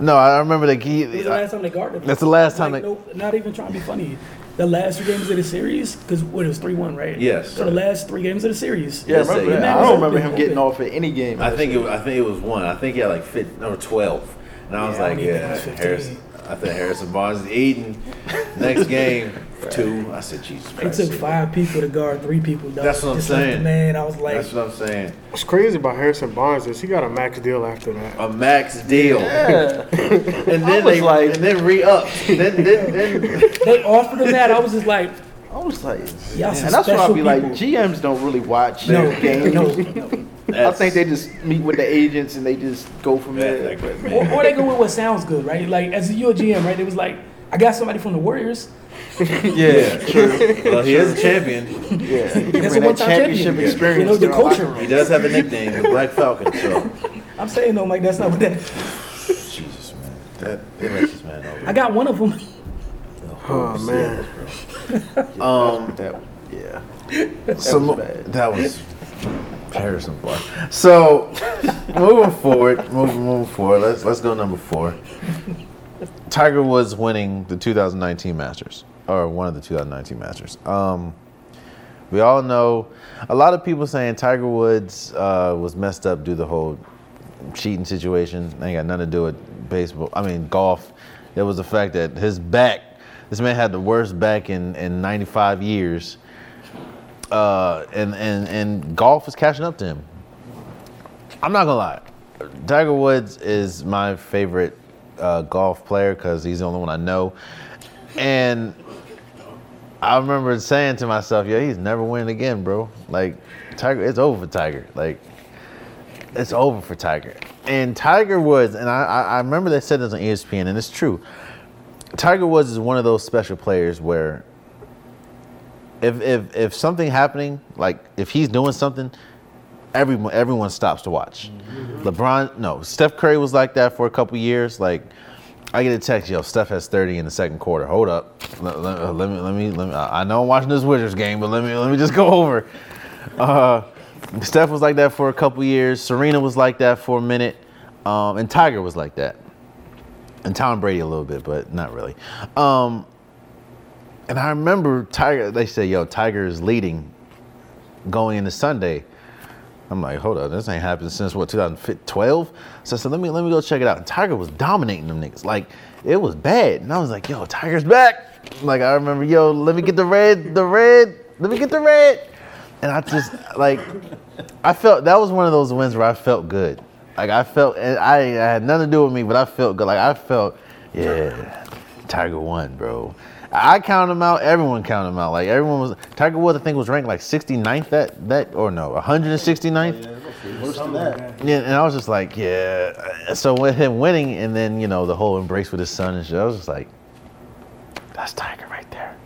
No, I remember that he. Was the last time they guarded. him. That's the last time Like, they- no, not even trying to be funny. The last three games of the series, because what it was three one, right? Yes. So the last three games of the series. Yeah, I remember that. I don't remember him getting off at any game. I think it, year. I think it was one. I think he had like fit, number twelve, and I was Yeah, I like, don't yeah, think it was 15. Harrison. I think Harrison Barnes is eating. Next game, two. I said, Jesus It Christ. took five people to guard three people. Dog. That's what I'm Just like the saying. Man, I was like, That's what I'm saying. What's crazy about Harrison Barnes is he got a max deal after that. A max deal, Yeah. and I then was they like- and then re up. then, then, then they offered him that. I was just like, I was like, Y'all and that's why I special be like, people. GMs don't really watch no, games. no, no. I think they just meet with the agents and they just go from there. Like, Or, or they go with what sounds good, right? Like as you a GM, right? It was like, I got somebody from the Warriors. Yeah, true. Well, he is a champion. Yeah, he can a bring that one-time championship champion. experience. You know, the culture. He does have a nickname, the Black Falcon. So, I'm saying though, Mike, that's not what that. Jesus, man, that they let this man over. I got one of them. Oh man. Um, That, yeah. so was bad. that was Harrison Barnes. So, moving forward, moving moving forward. Let's let's go number four. Tiger Woods winning the 2019 Masters, or one of the 2019 Masters. Um, we all know a lot of people saying Tiger Woods uh, was messed up due to the whole cheating situation. Ain't got nothing to do with baseball. I mean golf. It was the fact that his back. This man had the worst back in, in 95 years. Uh, and, and, and golf is catching up to him. I'm not gonna lie. Tiger Woods is my favorite uh, golf player because he's the only one I know. And I remember saying to myself, "Yeah, he's never winning again, bro. Like, Tiger, it's over for Tiger. Like, it's over for Tiger." And Tiger Woods, and I, I, remember they said this on ESPN, and it's true. Tiger Woods is one of those special players where if if if something happening, like if he's doing something, everyone everyone stops to watch. Mm-hmm. LeBron, no, Steph Curry was like that for a couple years. Like, I get a text, yo, Steph has 30 in the second quarter. Hold up, let, let- let me let me let me. I know I'm watching this Wizards game, but let me let me just go over. Uh, Steph was like that for a couple years. Serena was like that for a minute. Um, and Tiger was like that. And Tom Brady a little bit, but not really. Um, and I remember Tiger, they say, yo, Tiger is leading going into Sunday. I'm like, hold up, this ain't happened since what 2012. So I said, let me let me go check it out. And Tiger was dominating them niggas, like it was bad. And I was like, yo, Tiger's back. Like I remember, yo, let me get the red, the red, let me get the red. And I just like, I felt that was one of those wins where I felt good. Like I felt, and I, I had nothing to do with me, but I felt good. Like I felt, yeah, Tiger won, bro. I counted him out. Everyone counted him out. Like everyone was. Tiger Woods, I think, was ranked like 69th that that or no, 169th. Worse than that. Yeah, and I was just like, yeah. Uh, so with him winning, and then you know the whole embrace with his son and shit, I was just like, that's Tiger right there.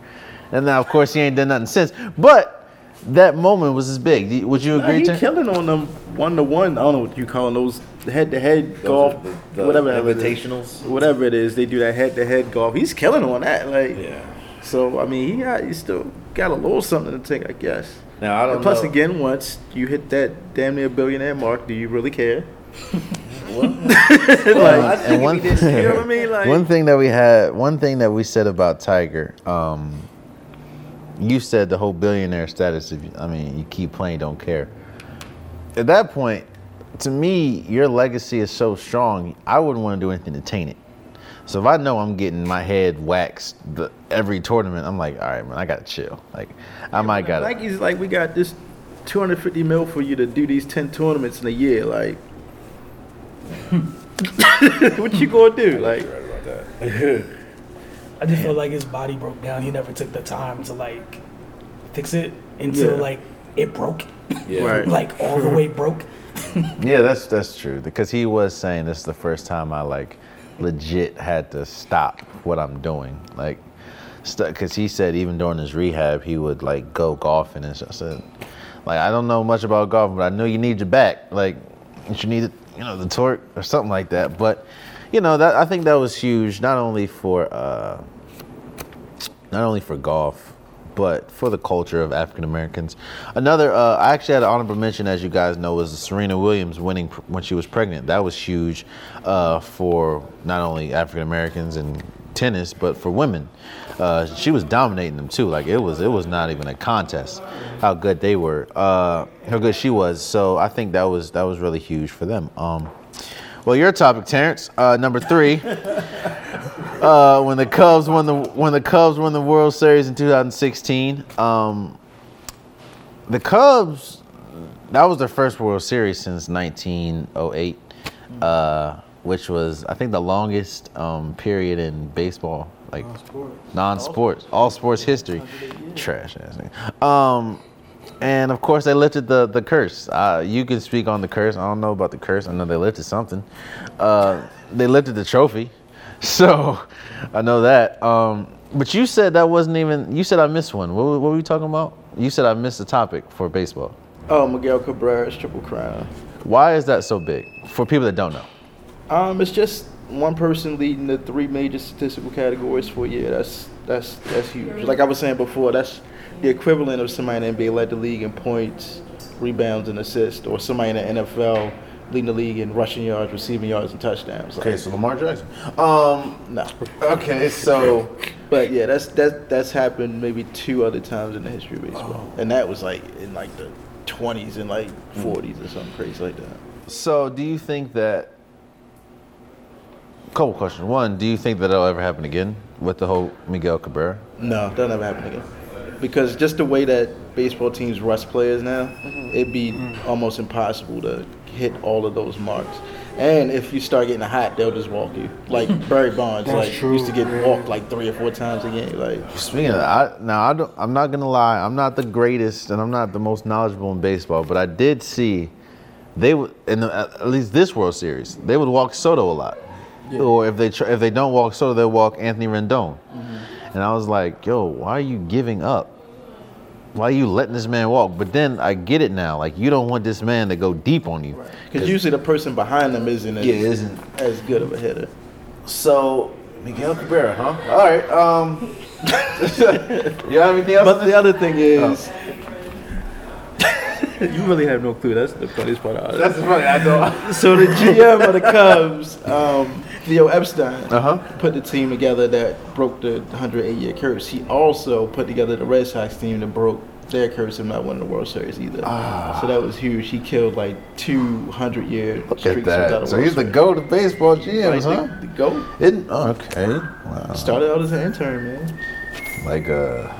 And now, of course, he ain't done nothing since. But that moment was as big. Would you Nah, agree, he Tim? killing on them one to one. I don't know what you call those head to head golf, the- the whatever it is. invitationals? whatever it is. They do that head to head golf. He's killing on that. Like, Yeah. so I mean, he got he still got a little something to take, I guess. Now I don't And plus, know. again, once you hit that damn near billionaire mark, do you really care? I think and one, did- You know I mean? Like, one thing that we had, one thing that we said about Tiger, um, you said the whole billionaire status. If you, I mean, you keep playing, don't care. At that point, to me, your legacy is so strong. I wouldn't want to do anything to taint it. So if I know I'm getting my head waxed the, every tournament, I'm like, all right, man, I gotta chill. Like, I might gotta. Nike's like, we got this 250 mil for you to do these 10 tournaments in a year. Like, what you gonna do? Like, I just feel like his body broke down. He never took the time to like fix it until Yeah. like it broke, right? like all the way broke. Yeah, that's that's true. Because he was saying this is the first time I like legit had to stop what I'm doing. Like, because he said even during his rehab he would like go golfing and stuff. I said, like I don't know much about golf, but I know you need your back. Like, you need you know the torque or something like that. But you know that I think that was huge, not only for uh, not only for golf, but for the culture of African Americans. Another, uh, I actually had an honorable mention, as you guys know, was Serena Williams winning pr- when she was pregnant. That was huge uh, for not only African Americans and tennis, but for women. Uh, she was dominating them too. Like it was, it was not even a contest how good they were, uh, how good she was. So I think that was that was really huge for them. Um, well, your topic, Terrence, uh, number three. Uh, when the Cubs won the when the Cubs won the World Series in 2016, um, the Cubs that was their first World Series since 1908, uh, which was I think the longest um, period in baseball, like non-sports, all sports history. Trash ass. Um, and of course they lifted the the curse. Uh, you can speak on the curse. I don't know about the curse. I know they lifted something. Uh, they lifted the trophy, so I know that. Um, but you said that wasn't even. You said I missed one. What, were- what were we talking about? You said I missed a topic for baseball. Oh, Miguel Cabrera's triple crown. Why is that so big for people that don't know? Um, it's just one person leading the three major statistical categories for a year. That's that's that's huge. Like I was saying before, that's the equivalent of somebody in the NBA led the league in points, rebounds, and assists, or somebody in the NFL leading the league in rushing yards, receiving yards, and touchdowns. Like, so Lamar Jackson. Um. no. Okay. So. But yeah, that's that that's happened maybe two other times in the history of baseball, and that was like in like the 20s and like 40s or something crazy like that. So, do you think that? Couple questions. One, do you think that it'll ever happen again with the whole Miguel Cabrera? No, that'll never happen again. Because just the way that baseball teams rush players now, mm-hmm. it'd be mm. almost impossible to hit all of those marks. And if you start getting hot, they'll just walk you. Like Barry Bonds, like true, used to get yeah. walked like three or four times a game. Like Speaking of I, now I don't, I'm not gonna lie. I'm not the greatest, and I'm not the most knowledgeable in baseball. But I did see they would, in the, at least this World Series, they would walk Soto a lot. Or if they tr- if they don't walk Soto, they'll walk Anthony Rendon. Mm-hmm. And I was like, yo, why are you giving up? Why are you letting this man walk? But then I get it now. Like you don't want this man to go deep on you. because usually the person behind them isn't as, Yeah, isn't. as good of a hitter. So Miguel Cabrera, huh? All right. Um, you have anything else? But the other thing is, you really have no clue. That's the funniest part of it. That's the funny. I know. So the GM of the Cubs, um, Theo Epstein, Uh-huh. put the team together that broke the 108 year curse. He also put together the Red Sox team that broke their curse of not winning the World Series either. So that was huge. He killed like 200 year Look streaks at that. without a So he's the goat of baseball GMs, Like, huh? the, the GOAT. Oh, okay. Wow. Started out as an intern, man. Like, uh,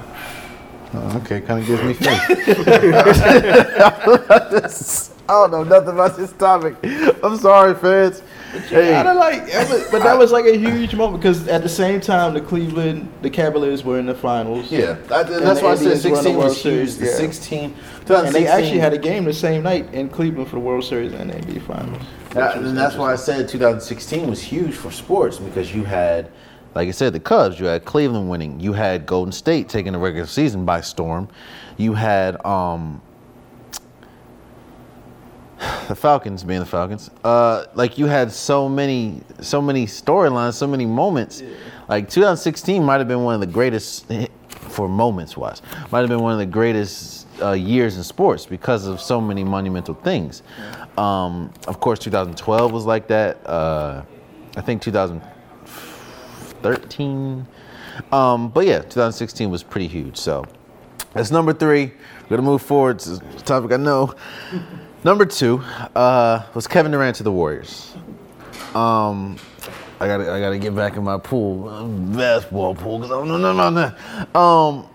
oh, okay, kind of gives me faith. I don't know nothing about this topic. I'm sorry, fans. Hey, I don't like, it was- but that was like a huge moment because at the same time, the Cleveland, the Cavaliers were in the finals. yeah, that, And that's the why I said Indians won the 16 World was huge. The yeah. 16, And they actually had a game the same night in Cleveland for the World Series and NBA Finals. That- and that's why I said 2016 was huge for sports because you had, like I said, the Cubs. You had Cleveland winning. You had Golden State taking the regular season by storm. You had um, the Falcons being the Falcons. Uh, like you had so many, so many storylines, so many moments. Like 2016 might have been one of the greatest for moments wise. Might have been one of the greatest uh, years in sports because of so many monumental things. Um, of course, 2012 was like that. Uh, I think 2013. Um, but yeah, 2016 was pretty huge. So that's number three. We're gonna move forward to the topic I know. Number two uh, was Kevin Durant to the Warriors. Um, I gotta, I gotta get back in my pool, basketball pool, because no, no, no, no. Um,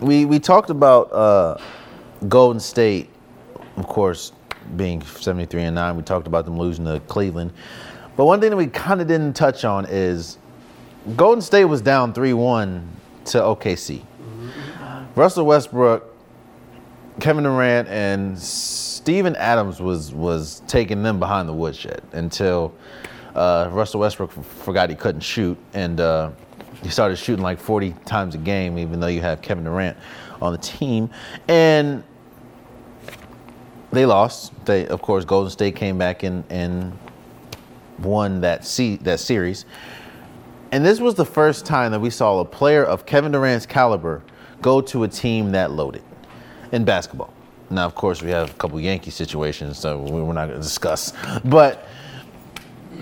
we we talked about uh, Golden State, of course, being 73 and nine. We talked about them losing to Cleveland, but one thing that we kind of didn't touch on is Golden State was down 3-1 to OKC. Russell Westbrook, Kevin Durant, and Steven Adams was was taking them behind the woodshed until uh, Russell Westbrook forgot he couldn't shoot, and uh, he started shooting like 40 times a game, even though you have Kevin Durant on the team, and they lost. They, of course, Golden State came back and and won that se- that series. And this was the first time that we saw a player of Kevin Durant's caliber go to a team that loaded in basketball. Now, of course, we have a couple Yankee situations, that we- we're not going to discuss. But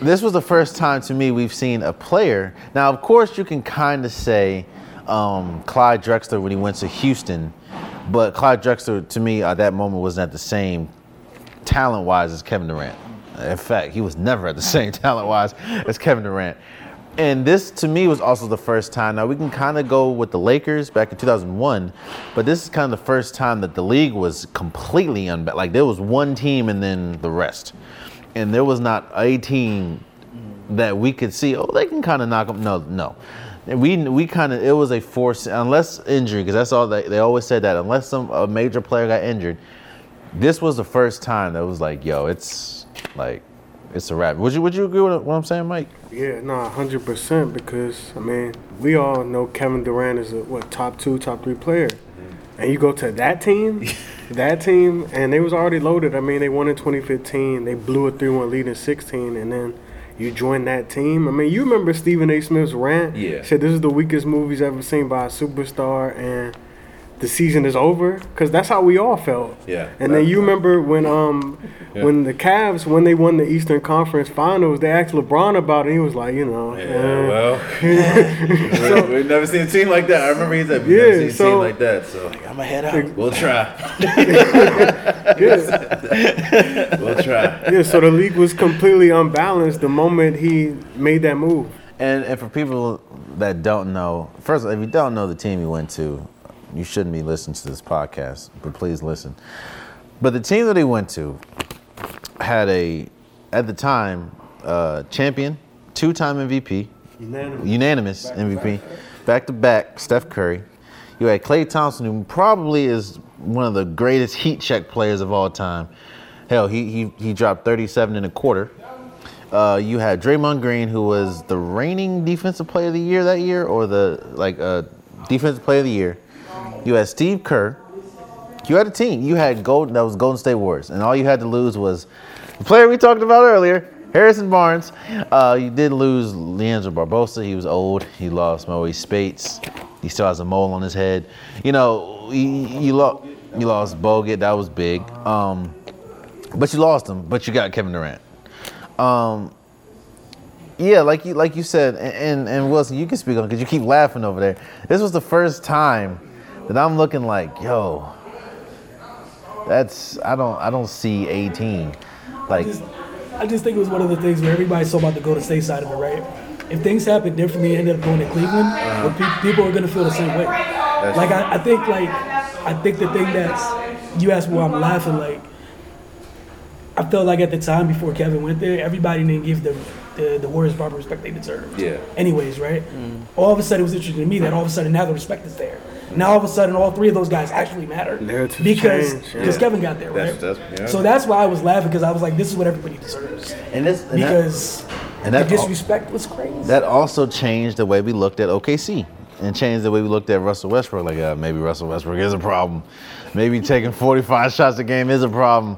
this was the first time to me we've seen a player. Now, of course, you can kind of say um, Clyde Drexler when he went to Houston, but Clyde Drexler to me at that moment wasn't at the same talent wise as Kevin Durant. In fact, he was never at the same talent wise as Kevin Durant. And this to me was also the first time. Now we can kind of go with the Lakers back in 2001, but this is kind of the first time that the league was completely unba Like there was one team and then the rest, and there was not a team that we could see. Oh, they can kind of knock them. No, no. We we kind of it was a force unless injury because that's all they they always said that unless some a major player got injured. This was the first time that was like, yo, it's like it's a wrap. Would you would you agree with what I'm saying, Mike? Yeah, no, hundred percent. Because I mean, we all know Kevin Durant is a what top two, top three player, mm-hmm. and you go to that team, that team, and they was already loaded. I mean, they won in 2015. They blew a three-one lead in 16, and then you join that team. I mean, you remember Stephen A. Smith's rant? Yeah. Said this is the weakest movie he's ever seen by a superstar, and the season is over. Because that's how we all felt. Yeah. And then you remember when um Yeah. when the Cavs when they won the Eastern Conference Finals, they asked LeBron about it. He was like, you know, Yeah, eh. well, we- we've never seen a team like that. I remember he said, we've Yeah, never seen a so- team like that. So like, I'm gonna head out. we'll try. yeah, We'll try. yeah. So the league was completely unbalanced the moment he made that move. And and for people that don't know, first, if you don't know the team you went to, you shouldn't be listening to this podcast. But please listen. But the team that he went to had a, at the time, uh, champion, two-time MVP, unanimous MVP, back to back, Steph Curry. You had Klay Thompson, who probably is one of the greatest heat check players of all time. Hell, he he, he dropped 37 and a quarter. Uh, you had Draymond Green, who was the reigning defensive player of the year that year, or the like uh, defensive player of the year. You had Steve Kerr. You had a team. You had Golden. That was Golden State Warriors, and all you had to lose was the player we talked about earlier, Harrison Barnes. Uh, you did lose Leandro Barbosa. He was old. He lost Mo Speights. He still has a mole on his head. You know, you, you lost. You lost Bogut. That was big. Um, but you lost him. But you got Kevin Durant. Um, yeah, like you like you said, and and, and Wilson, you can speak on because you keep laughing over there. This was the first time that I'm looking like, yo, that's I don't I don't see 18. Like just, I just think it was one of the things where everybody's so about to go to state side of it, right? If things happen differently, and ended up going to Cleveland, Uh-huh. well, pe- people are gonna feel the same way. like I, I think, like I think the thing that's you asked me why I'm laughing, like I felt like at the time before Kevin went there, everybody didn't give the the, the Warriors proper respect they deserved. Yeah. Anyways, right? All of a sudden, it was interesting to me that all of a sudden now the respect is there. Now all of a sudden, all three of those guys actually matter Narratives because change, yeah. because Kevin got there, right? That's- that's- yeah. So that's why I was laughing because I was like, this is what everybody deserves and this and that- because and the that al- disrespect was crazy. That also changed the way we looked at OKC and changed the way we looked at Russell Westbrook. Like, uh, maybe Russell Westbrook is a problem. Maybe taking 45 shots a game is a problem.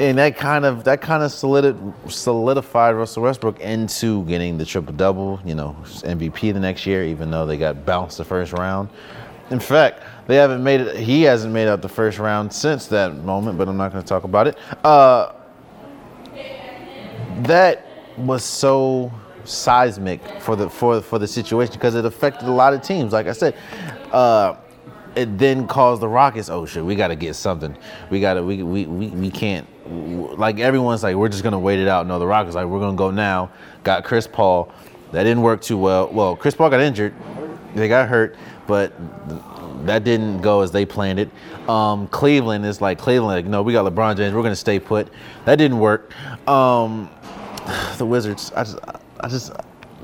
And that kind of that kind of solidi- solidified Russell Westbrook into getting the triple double. You know, MVP the next year, even though they got bounced the first round. In fact, they haven't made it. He hasn't made out the first round since that moment. But I'm not going to talk about it. Uh, that was so seismic for the for for the situation because it affected a lot of teams. Like I said, uh, it then caused the Rockets. Oh shit, we got to get something. We got to we, we we we can't. Like everyone's like, we're just gonna wait it out. No, the Rockets like we're gonna go now. Got Chris Paul. That didn't work too well. Well, Chris Paul got injured. They got hurt, but that didn't go as they planned it. Um, Cleveland is like Cleveland. Like, no, we got LeBron James. We're gonna stay put. That didn't work. Um, the Wizards. I just, I just,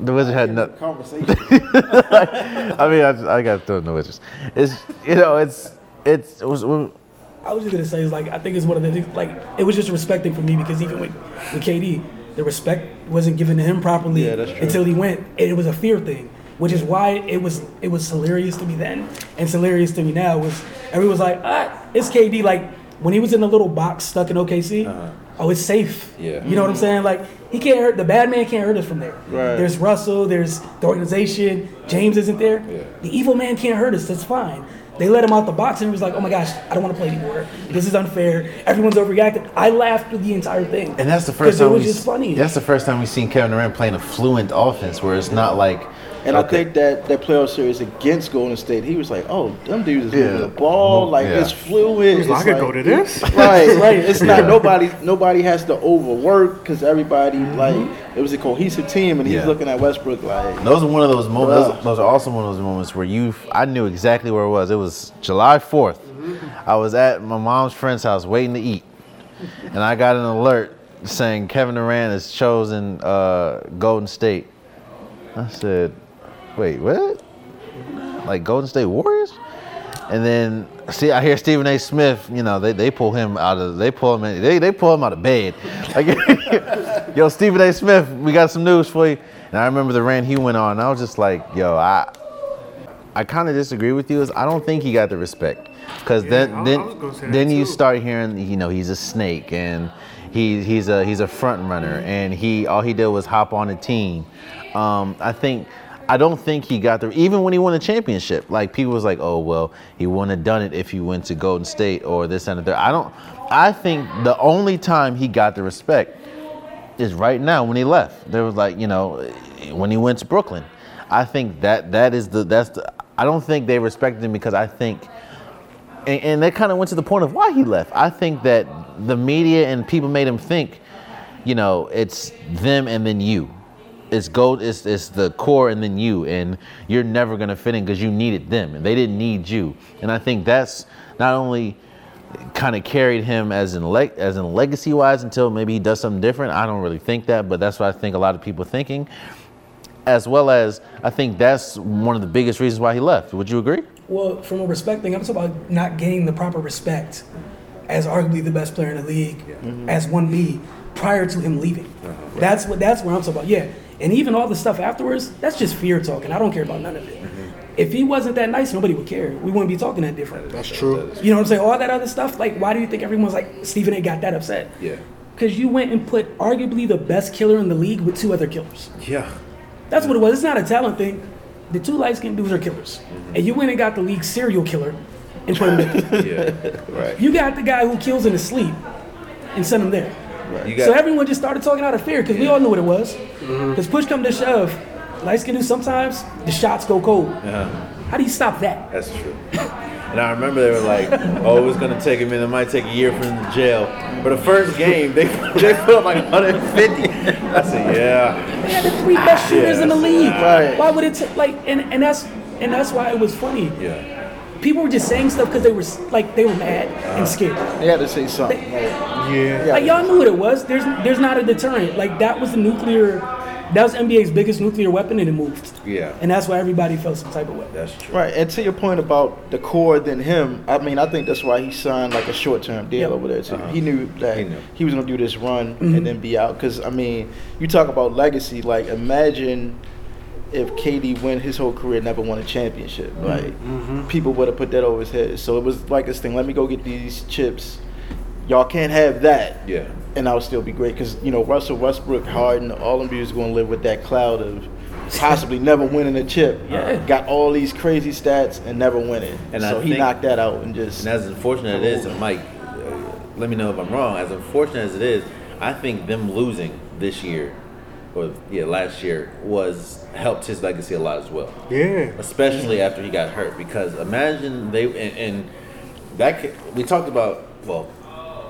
the Wizards had nothing. Conversation. I mean, I, just, I got to throw the Wizards. It's, you know, it's, it's, it was, I was just gonna say is like I think it's one of the things like it was just respecting for me because even with with KD, the respect wasn't given to him properly Yeah, until he went. And it was a fear thing, which is why it was it was hilarious to me then and hilarious to me now. Was everyone was like, ah, it's KD. Like when he was in the little box stuck in OKC, oh, it's safe. Yeah. you know what I'm saying? Like he can't hurt the bad man can't hurt us from there. Right. There's Russell. There's the organization. James isn't there. Yeah. The evil man can't hurt us. That's fine. They let him out the box and he was like, oh my gosh, I don't want to play anymore. This is unfair. Everyone's overreacting. I laughed through the entire thing. and that's the first time it was we, just funny. That's the first time we've seen Kevin Durant playing a fluent offense where it's not like, And I think that that playoff series against Golden State, he was like, "Oh, them dudes is Yeah. moving the ball like Yeah. it's fluid." He's like, It's I could go to this. Right, right. It's not nobody. Nobody has to overwork because everybody like it was a cohesive team, and he's Yeah. looking at Westbrook like, Those are one of those moments. Those, those are also one of those moments where you, I knew exactly where it was. It was July 4th. I was at my mom's friend's house waiting to eat, and I got an alert saying Kevin Durant has chosen uh, Golden State. I said, "Wait, what? Like Golden State Warriors?" And then see, I hear Stephen A. Smith. You know, they, they pull him out of they pull him in, they they pull him out of bed. Like, yo, Stephen A. Smith, we got some news for you. And I remember the rant he went on. And I was just like, yo, I I kind of disagree with you. Is I don't think he got the respect because I- then I then was gonna say that then you start hearing you know he's a snake and he he's a he's a front runner and he all he did was hop on a team. Um, I think I don't think he got the even when he won the championship. Like people was like, oh well, he wouldn't have done it if he went to Golden State or this and third. I don't. I think the only time he got the respect is right now when he left. There was like you know when he went to Brooklyn. I think that that is the that's the. I don't think they respected him because I think, and, and that kind of went to the point of why he left. I think that the media and people made him think, you know, it's them and then you. It's gold. It's it's the core and then you, and you're never gonna fit in because you needed them and they didn't need you. And I think that's not only kind of carried him as in leg as in legacy wise until maybe he does something different. I don't really think that, but that's what I think a lot of people thinking. As well as I think that's one of the biggest reasons why he left. Would you agree? Well, from a respect thing, I'm talking about not gaining the proper respect as arguably the best player in the league, as one B, prior to him leaving. Uh-huh. That's what. That's where I'm talking about. Yeah, and even all the stuff afterwards, that's just fear talking. I don't care about none of it. Mm-hmm. If he wasn't that nice, nobody would care. We wouldn't be talking that different. That's true. You know what I'm saying? All that other stuff. Like, why do you think everyone's like Stephen A. got that upset? Yeah. Because you went and put arguably the best killer in the league with two other killers. Yeah. That's what it was. It's not a talent thing. The two light skinned dudes are killers. Mm-hmm. And you went and got the league serial killer and put him there. Yeah. Right. you got the guy who kills in his sleep and sent him there. You got So everyone just started talking out of fear because we all knew what it was. Mm-hmm. Because push come to shove, light skin do sometimes the shots go cold. uh-huh. How do you stop that? That's true. And I remember they were like, "Oh, it's gonna take a minute. It might take a year for them to jail." But the first game, they they put up like 150. I said, "Yeah, They had the three best shooters in the league. Right. Why would it take like and, and that's and that's why it was funny. yeah." People were just saying stuff because they were like they were mad Uh-huh. and scared. They had to say something. Like, Yeah. Like y'all knew what it was. There's there's not a deterrent. Like that was the nuclear. That was NBA's biggest nuclear weapon, and it moved. Yeah. And that's why everybody felt some type of way. That's true. Right, and to your point about the core than him, I mean, I think that's why he signed like a short term deal Yep. over there too. He knew that He he, was gonna do this run and then be out. Because I mean, you talk about legacy. Like, imagine if KD went his whole career never won a championship. Like, people would have put that over his head. So it was like this thing. Let me go get these chips. Y'all can't have that Yeah. and I'll still be great because you know Russell Westbrook, Harden, all of them is going to live with that cloud of possibly never winning a chip. Yeah. got all these crazy stats and never winning. And I so he knocked that out and just And as unfortunate as it is, and Mike, uh, let me know if I'm wrong. As unfortunate as it is, I think them losing this year, or yeah, last year, was helped his legacy a lot as well. Yeah. especially after he got hurt. Because imagine they and, and that ca- we talked about. Well,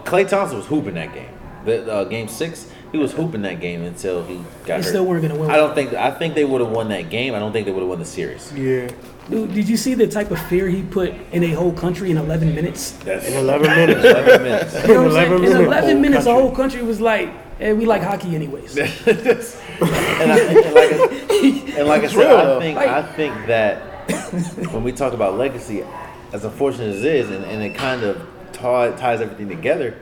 Klay Thompson was hooping that game. The uh, game six, he was hooping that game until he got They hurt. still weren't gonna win. I don't think. I think they would have won that game. I don't think they would have won the series. Yeah. Dude, did you see the type of fear he put in a whole country in 11 minutes? That's In 11 minutes. 11 minutes. You know what I'm saying? 11 In 11 minutes, the Whole whole country was like, "Hey, we like hockey anyways." and, I, and like, I- and like I said, real, I though. think I think that when we talk about legacy, as unfortunate as it is, and, and it kind of tie, ties everything together,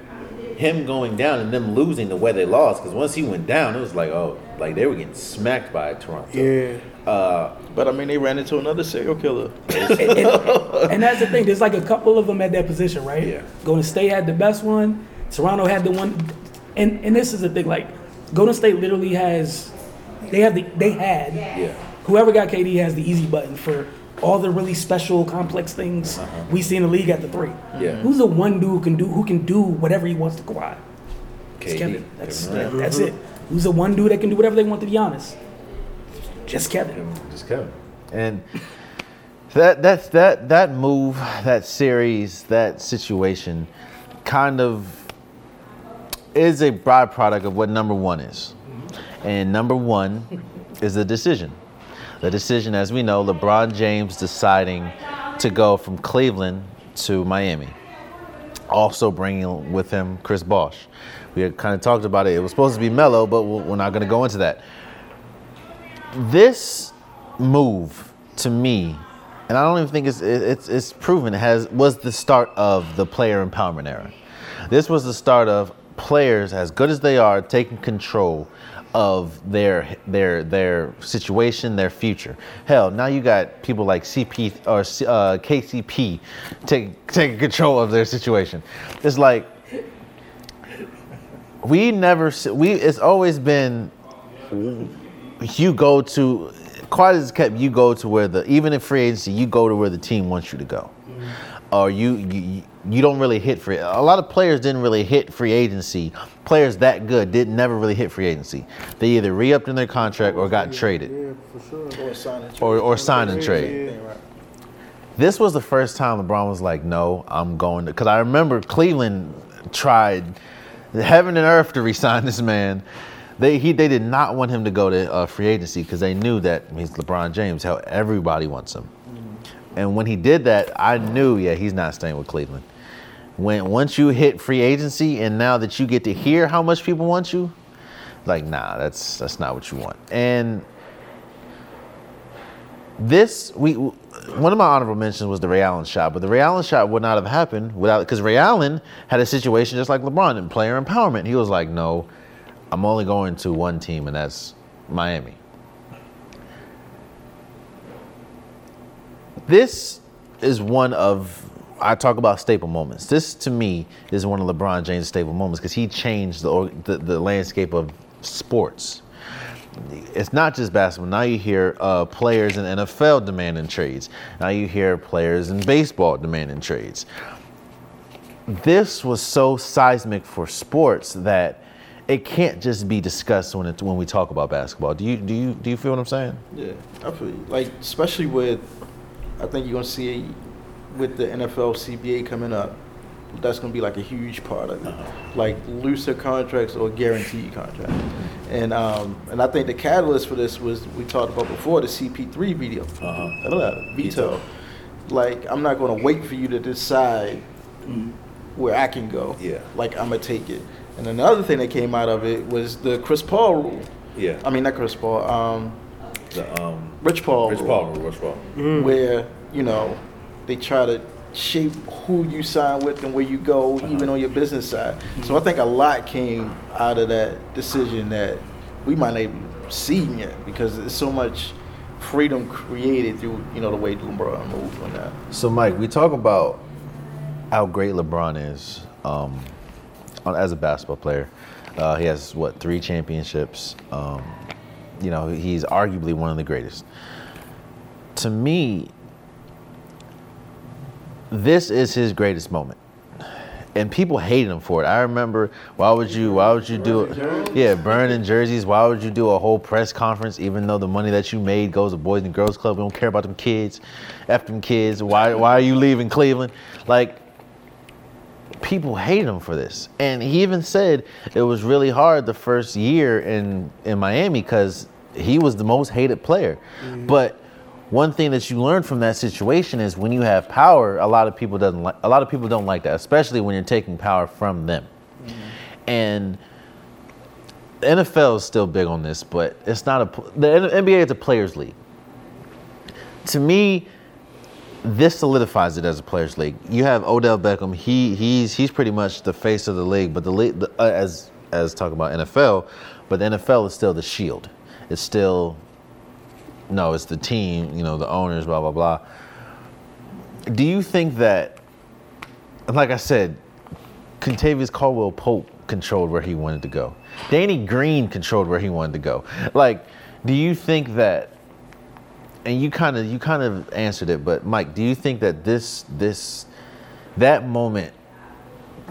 him going down and them losing the way they lost, because once he went down, it was like, oh, like they were getting smacked by Toronto. Yeah. Uh, but I mean they ran into another serial killer. and, and- and that's the thing. There's like a couple of them at that position, right? Yeah. Golden State had the best one. Toronto had the one, and and this is the thing. Like, Golden State literally has, they have the they had. Yeah. Whoever got KD has the easy button for all the really special, complex things we see in the league at the three. Uh-huh. Yeah. Who's the one dude who can do who can do whatever he wants to Kawhi? It's KD. Kevin. That's Kevin Durant. that's it. Who's the one dude that can do whatever they want to be honest? Just Kevin. Just Kevin. And that that's that that move, that series, that situation, kind of is a byproduct of what number one is. And number one is the decision. The decision, as we know, LeBron James deciding to go from Cleveland to Miami. Also bringing with him Chris Bosh. We had kind of talked about it. It was supposed to be Melo, but we're we're not going to go into that this move to me, and I don't even think it's it's it's proven it has was the start of the player empowerment era. This was the start of players as good as they are taking control of their their their situation, their future. Hell, now you got people like CP or uh, KCP taking taking control of their situation. It's like we never we it's always been you go to quite as kept you go to where the even in free agency you go to where the team wants you to go or you you, you don't really hit free a lot of players didn't really hit free agency players that good didn't never really hit free agency they either re-upped in their contract or got traded Yeah, for sure. Or signing or, or signed and trade Yeah. this was the first time LeBron was like, "No, I'm going to." Because I remember Cleveland tried heaven and earth to resign this man. They he they did not want him to go to uh, free agency because they knew that he's LeBron James. How everybody wants him. And when he did that, I knew, yeah, he's not staying with Cleveland. When once you hit free agency and now that you get to hear how much people want you, like, nah, that's that's not what you want. And this we one of my honorable mentions was the Ray Allen shot, but the Ray Allen shot would not have happened without because Ray Allen had a situation just like LeBron in player empowerment. He was like, "No, I'm only going to one team, and that's Miami." This is one of I talk about staple moments. This to me is one of LeBron James' staple moments because he changed the, the the landscape of sports. it's not just basketball. Now you hear uh, players in NFL demanding trades. Now you hear players in baseball demanding trades. This was so seismic for sports that it can't just be discussed when it, when we talk about basketball. Do you do you do you feel what I'm saying? Yeah, feel like especially with I think you're gonna see with the NFL CBA coming up. That's gonna be like a huge part of it, like looser contracts or guaranteed contracts, and um, and I think the catalyst for this was we talked about before the CP3 video, uh-huh. veto. Like I'm not gonna wait for you to decide where I can go. Yeah. like I'm gonna take it. And another thing that came out of it was the Chris Paul rule. Yeah. I mean not Chris Paul, um, The, um, Rich Paul. Rich rule Rich Paul. where you know they try to shape who you sign with and where you go, even on your business side. So I think a lot came out of that decision that we might not even see yet because there's so much freedom created through you know the way LeBron moved on that. So, Mike, we talk about how great LeBron is um, as a basketball player. Uh, he has what three championships. Um, you know, he's arguably one of the greatest. To me, this is his greatest moment. And people hated him for it. I remember, why would you, why would you do it? Yeah, burning jerseys. Why would you do a whole press conference, even though the money that you made goes to Boys and Girls Club? We don't care about them kids. F them kids. Why, why are you leaving Cleveland? Like, people hated him for this. And he even said it was really hard the first year in, in Miami because he was the most hated player. But one thing that you learn from that situation is when you have power, a lot of people doesn't like a lot of people don't like that, especially when you're taking power from them. And the NFL is still big on this, but it's not a the NBA is a players league. To me, this solidifies it as a players league. You have Odell Beckham. He he's he's pretty much the face of the league. But the league the, uh, as as talk about NFL, but the NFL is still the shield. It's still no, it's the team. You know, the owners. Blah blah blah. Do you think that, like I said, Kentavious Caldwell Pope controlled where he wanted to go. Danny Green controlled where he wanted to go. Like, do you think that? And you kind of you kind of answered it, but Mike, do you think that this this that moment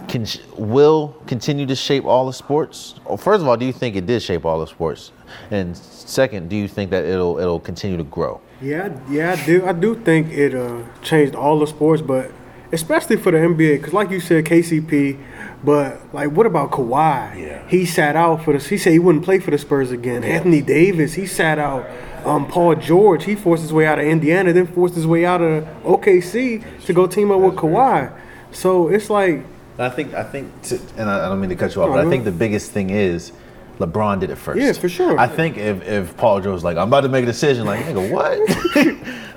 can will continue to shape all the sports? Or first of all, do you think it did shape all the sports? And second, do you think that it'll it'll continue to grow? Yeah, yeah, I do. I do think it uh, changed all the sports, but especially for the NBA, because like you said, KCP. But like, what about Kawhi? Yeah. He sat out for the. He said he wouldn't play for the Spurs again. Anthony Davis, he sat out. Um, Paul George, he forced his way out of Indiana, then forced his way out of OKC to go team up with Kawhi. So it's like, I think I think, to, and I, I don't mean to cut you off, but I think the biggest thing is LeBron did it first. Yeah, for sure. I think if, if Paul George was like, I'm about to make a decision, like, nigga, what?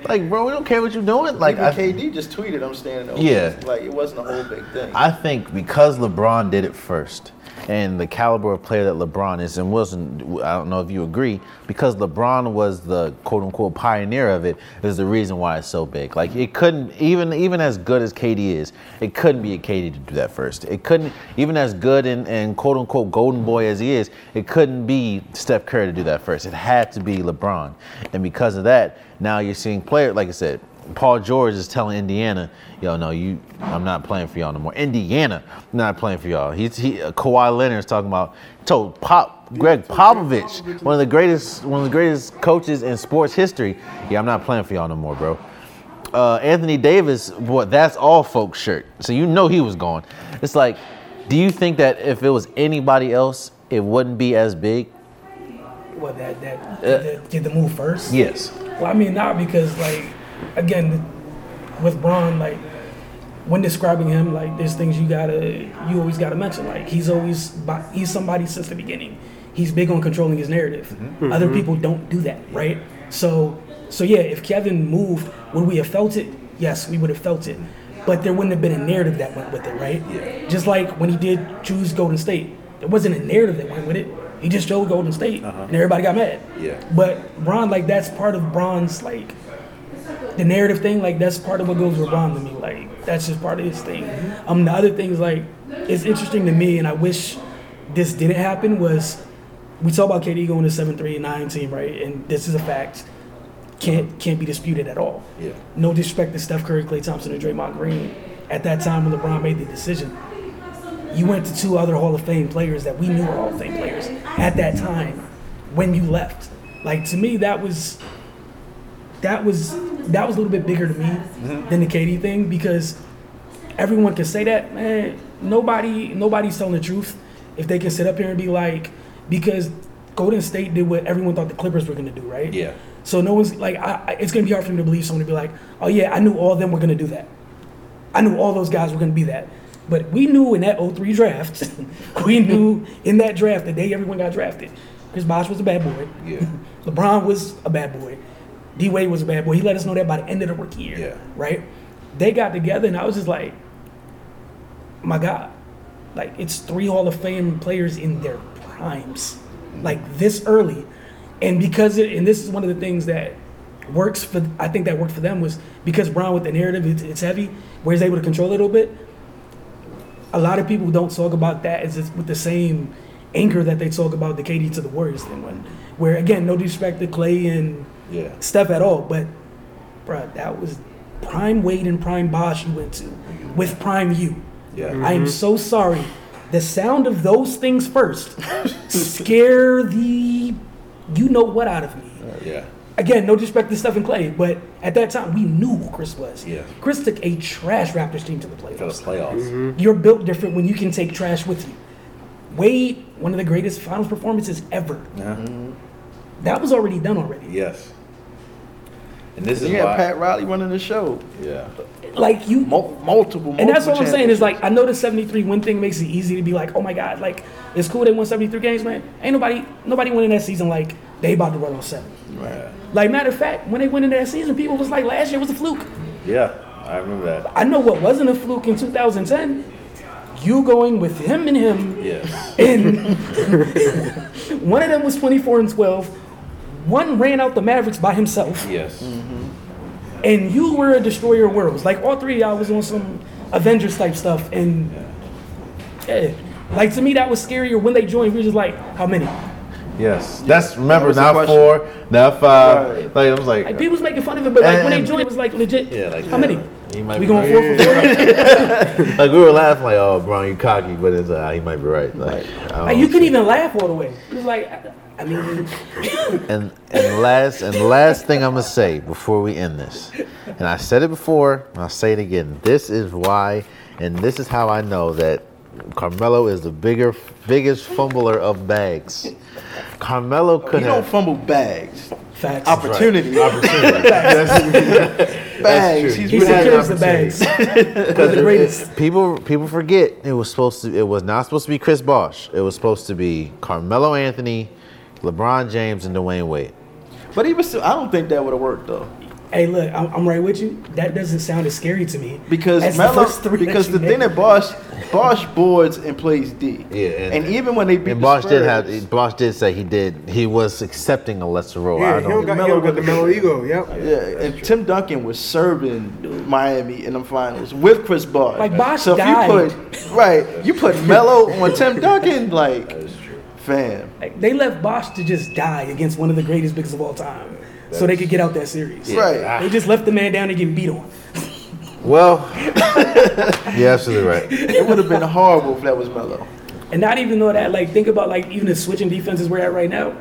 like, bro, we don't care what you're doing. Like, Even I, KD just tweeted, "I'm standing over." Yeah. like it wasn't a whole big thing. I think because LeBron did it first, and the caliber of player that LeBron is, and Wilson, I don't know if you agree, because LeBron was the quote unquote pioneer of it, is the reason why it's so big. Like it couldn't even even as good as KD is, it couldn't be a KD to do that first. It couldn't even as good and, and quote unquote golden boy as he is, it couldn't be Steph Curry to do that first. It had to be LeBron, and because of that, now you're seeing players like I said. Paul George is telling Indiana, "Yo, no, you, I'm not playing for y'all no more." Indiana, not playing for y'all. He's he, uh, Kawhi Leonard's talking about told Pop Greg Popovich, one of the greatest, one of the greatest coaches in sports history. Yeah, I'm not playing for y'all no more, bro. Uh, Anthony Davis, boy, that's all folks shirt. So you know he was gone. It's like, do you think that if it was anybody else, it wouldn't be as big? What that that did, the, did the move first? Yes. Well, I mean, not because like, again, with Bron, like when describing him, like there's things you gotta, you always gotta mention. Like he's always, bi- he's somebody since the beginning. He's big on controlling his narrative. Mm-hmm. Other people don't do that, right? So, so yeah, if Kevin moved, would we have felt it? Yes, we would have felt it. But there wouldn't have been a narrative that went with it, right? Yeah. Just like when he did choose Golden State, there wasn't a narrative that went with it. He just chose Golden State, and everybody got mad. Yeah. But Bron, like that's part of Bron's like the narrative thing. Like that's part of what goes with Bron to me. Like that's just part of his thing. Um, the other things like it's interesting to me, and I wish this didn't happen. Was we talk about KD going to seven three and nine team, right? And this is a fact. Can't can't be disputed at all. Yeah. No disrespect to Steph Curry, Klay Thompson, and Draymond Green. At that time when LeBron made the decision, you went to two other Hall of Fame players that we knew were Hall of Fame players at that time when you left. Like to me, that was that was that was a little bit bigger to me than the KD thing because everyone can say that, man. Nobody nobody's telling the truth if they can sit up here and be like, because Golden State did what everyone thought the Clippers were gonna do, right? Yeah. So no one's like, I, I- it's gonna be hard for me to believe someone to be like, oh yeah, I knew all of them were gonna do that. I knew all those guys were gonna be that. But we knew in that 03 draft, we knew in that draft the day everyone got drafted, Chris Bosh was a bad boy. Yeah. LeBron was a bad boy. D Wade was a bad boy. He let us know that by the end of the rookie year. Yeah. Right? They got together and I was just like, my God. Like it's three Hall of Fame players in their primes. Like this early. And because it and this is one of the things that works for I think that worked for them was because Brown with the narrative it's, it's heavy, where he's able to control it a little bit. A lot of people don't talk about that as it's with the same anchor that they talk about the KD to the Warriors thing when where again, no disrespect to Klay and Yeah. Steph at all, but bruh, that was prime Wade and prime Bosh you went to with prime you. Yeah. I am so sorry. The sound of those things first scare the you know what out of me. Uh, yeah. Again, no disrespect to Steph and Klay, but at that time we knew who Chris was. Yeah. Chris took a trash Raptors team to the For the playoffs. playoffs. You're built different when you can take trash with you. Wade, one of the greatest finals performances ever. Yeah. That was already done already. Yes. And this is You had why. Pat Riley running the show. Yeah. Like you Mul- multiple, multiple. And that's what I'm saying is like I know the 73 win thing makes it easy to be like, oh my god, like it's cool they won 73 games, man. Ain't nobody nobody winning that season like they about to run on seven. Right. Like matter of fact, when they went in that season, people was like last year was a fluke. Yeah. I remember that. I know what wasn't a fluke in 2010. You going with him and him, Yes. and one of them was 24 and 12. One ran out the Mavericks by himself, Yes. and you were a destroyer of worlds. Like all three of y'all was on some Avengers type stuff, and yeah, like to me that was scarier when they joined. We were just like, how many? Yes. That's remember was the now four, now five. Right. Like I was like, Like people was making fun of it, but like when they joined, it was like legit. Yeah, like- how many? he might We be going right. four for four? Like we were laughing like, oh, Brian, you cocky, but it's uh, he might be right. Like, Like you couldn't even laugh all the way. It was like, I- I mean, And and last and last thing I'm gonna say before we end this, and I said it before, and I'll say it again. This is why, and this is how I know that Carmelo is the bigger, biggest fumbler of bags. Carmelo could You don't fumble bags. facts. Opportunity. That's Bags. true. He's He really had an secures the bags. Because the greatest. People people forget it was supposed to. It was not supposed to be Chris Bosh. It was supposed to be Carmelo Anthony, LeBron James, and Dwyane Wade. But even still, I don't think that would have worked though. Hey, look, I'm, I'm right with you. That doesn't sound as scary to me Because as Melo, the first three because you the thing that Bosh, Bosh boards and plays D. Yeah, and, even when they beat And the Bosh did have. Bosh did say he did. He was accepting a lesser role. Yeah, I he don't don't. got, he don't got the Melo ego. Yep. Yeah, and Tim Duncan was serving Miami in the finals with Chris Bosh. Like, Bosh so if you put right, you put Melo on Tim Duncan, like, fam. Like, they left Bosh to just die against one of the greatest bigs of all time, so they could get out that series. Right. They just left the man down and get beat on. Well, you're absolutely right. It would have been horrible if that was Melo. And not even know that, like, think about like even the switching defenses we're at right now.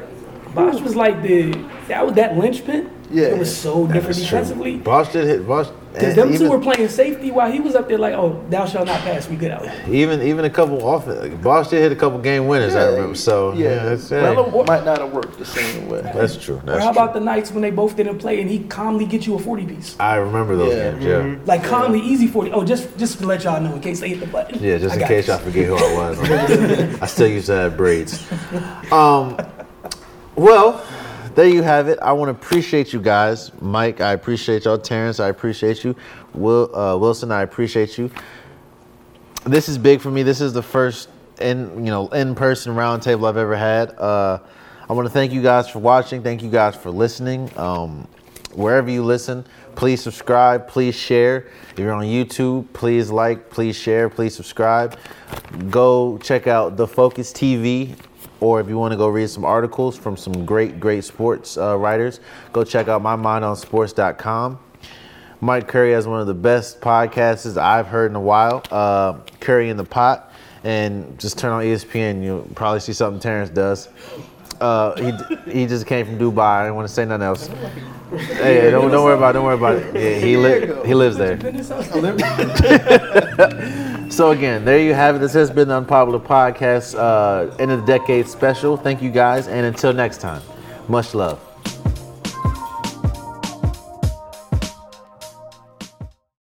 Bosh was like the that was that linchpin. Yeah. it was so different That's true. defensively. Bosh did hit. Bosh. Because them two were playing safety while he was up there like, oh, thou shalt not pass. We good out. Even even a couple off. Bosh did hit a couple game winners. I remember. So yeah, yeah, that's, yeah. Melo might not have worked the same way. that's true. Or how true. about the nights when they both didn't play and he calmly get you a 40 piece? I remember those Yeah. games. Yeah. Like calmly easy 40. Oh, just just to let y'all know in case they hit the button. Yeah, just I in case y'all forget who I was. I still used to have braids. Um, well, there you have it. I want to appreciate you guys. Mike, I appreciate y'all. Terrence, I appreciate you. Will uh, Wilson, I appreciate you. This is big for me. This is the first in you know in person roundtable I've ever had. Uh, I want to thank you guys for watching. Thank you guys for listening. Um, wherever you listen, please subscribe. Please share. If you're on YouTube, please like, please share, please subscribe. Go check out the Focus TV or if you want to go read some articles from some great, great sports uh, writers, go check out mymindonsports.com. Mike Curry has one of the best podcasts I've heard in a while, uh, Curry in the Pot. And just turn on ESPN, you'll probably see something Terrence does. Uh, he, he just came from Dubai. I didn't want to say nothing else. Hey, don't, don't worry about it. Don't worry about it. Yeah, he, li- he lives there. So again, there you have it. This has been the Unpopular Podcast, uh, end of the decade special. Thank you guys, and until next time, much love.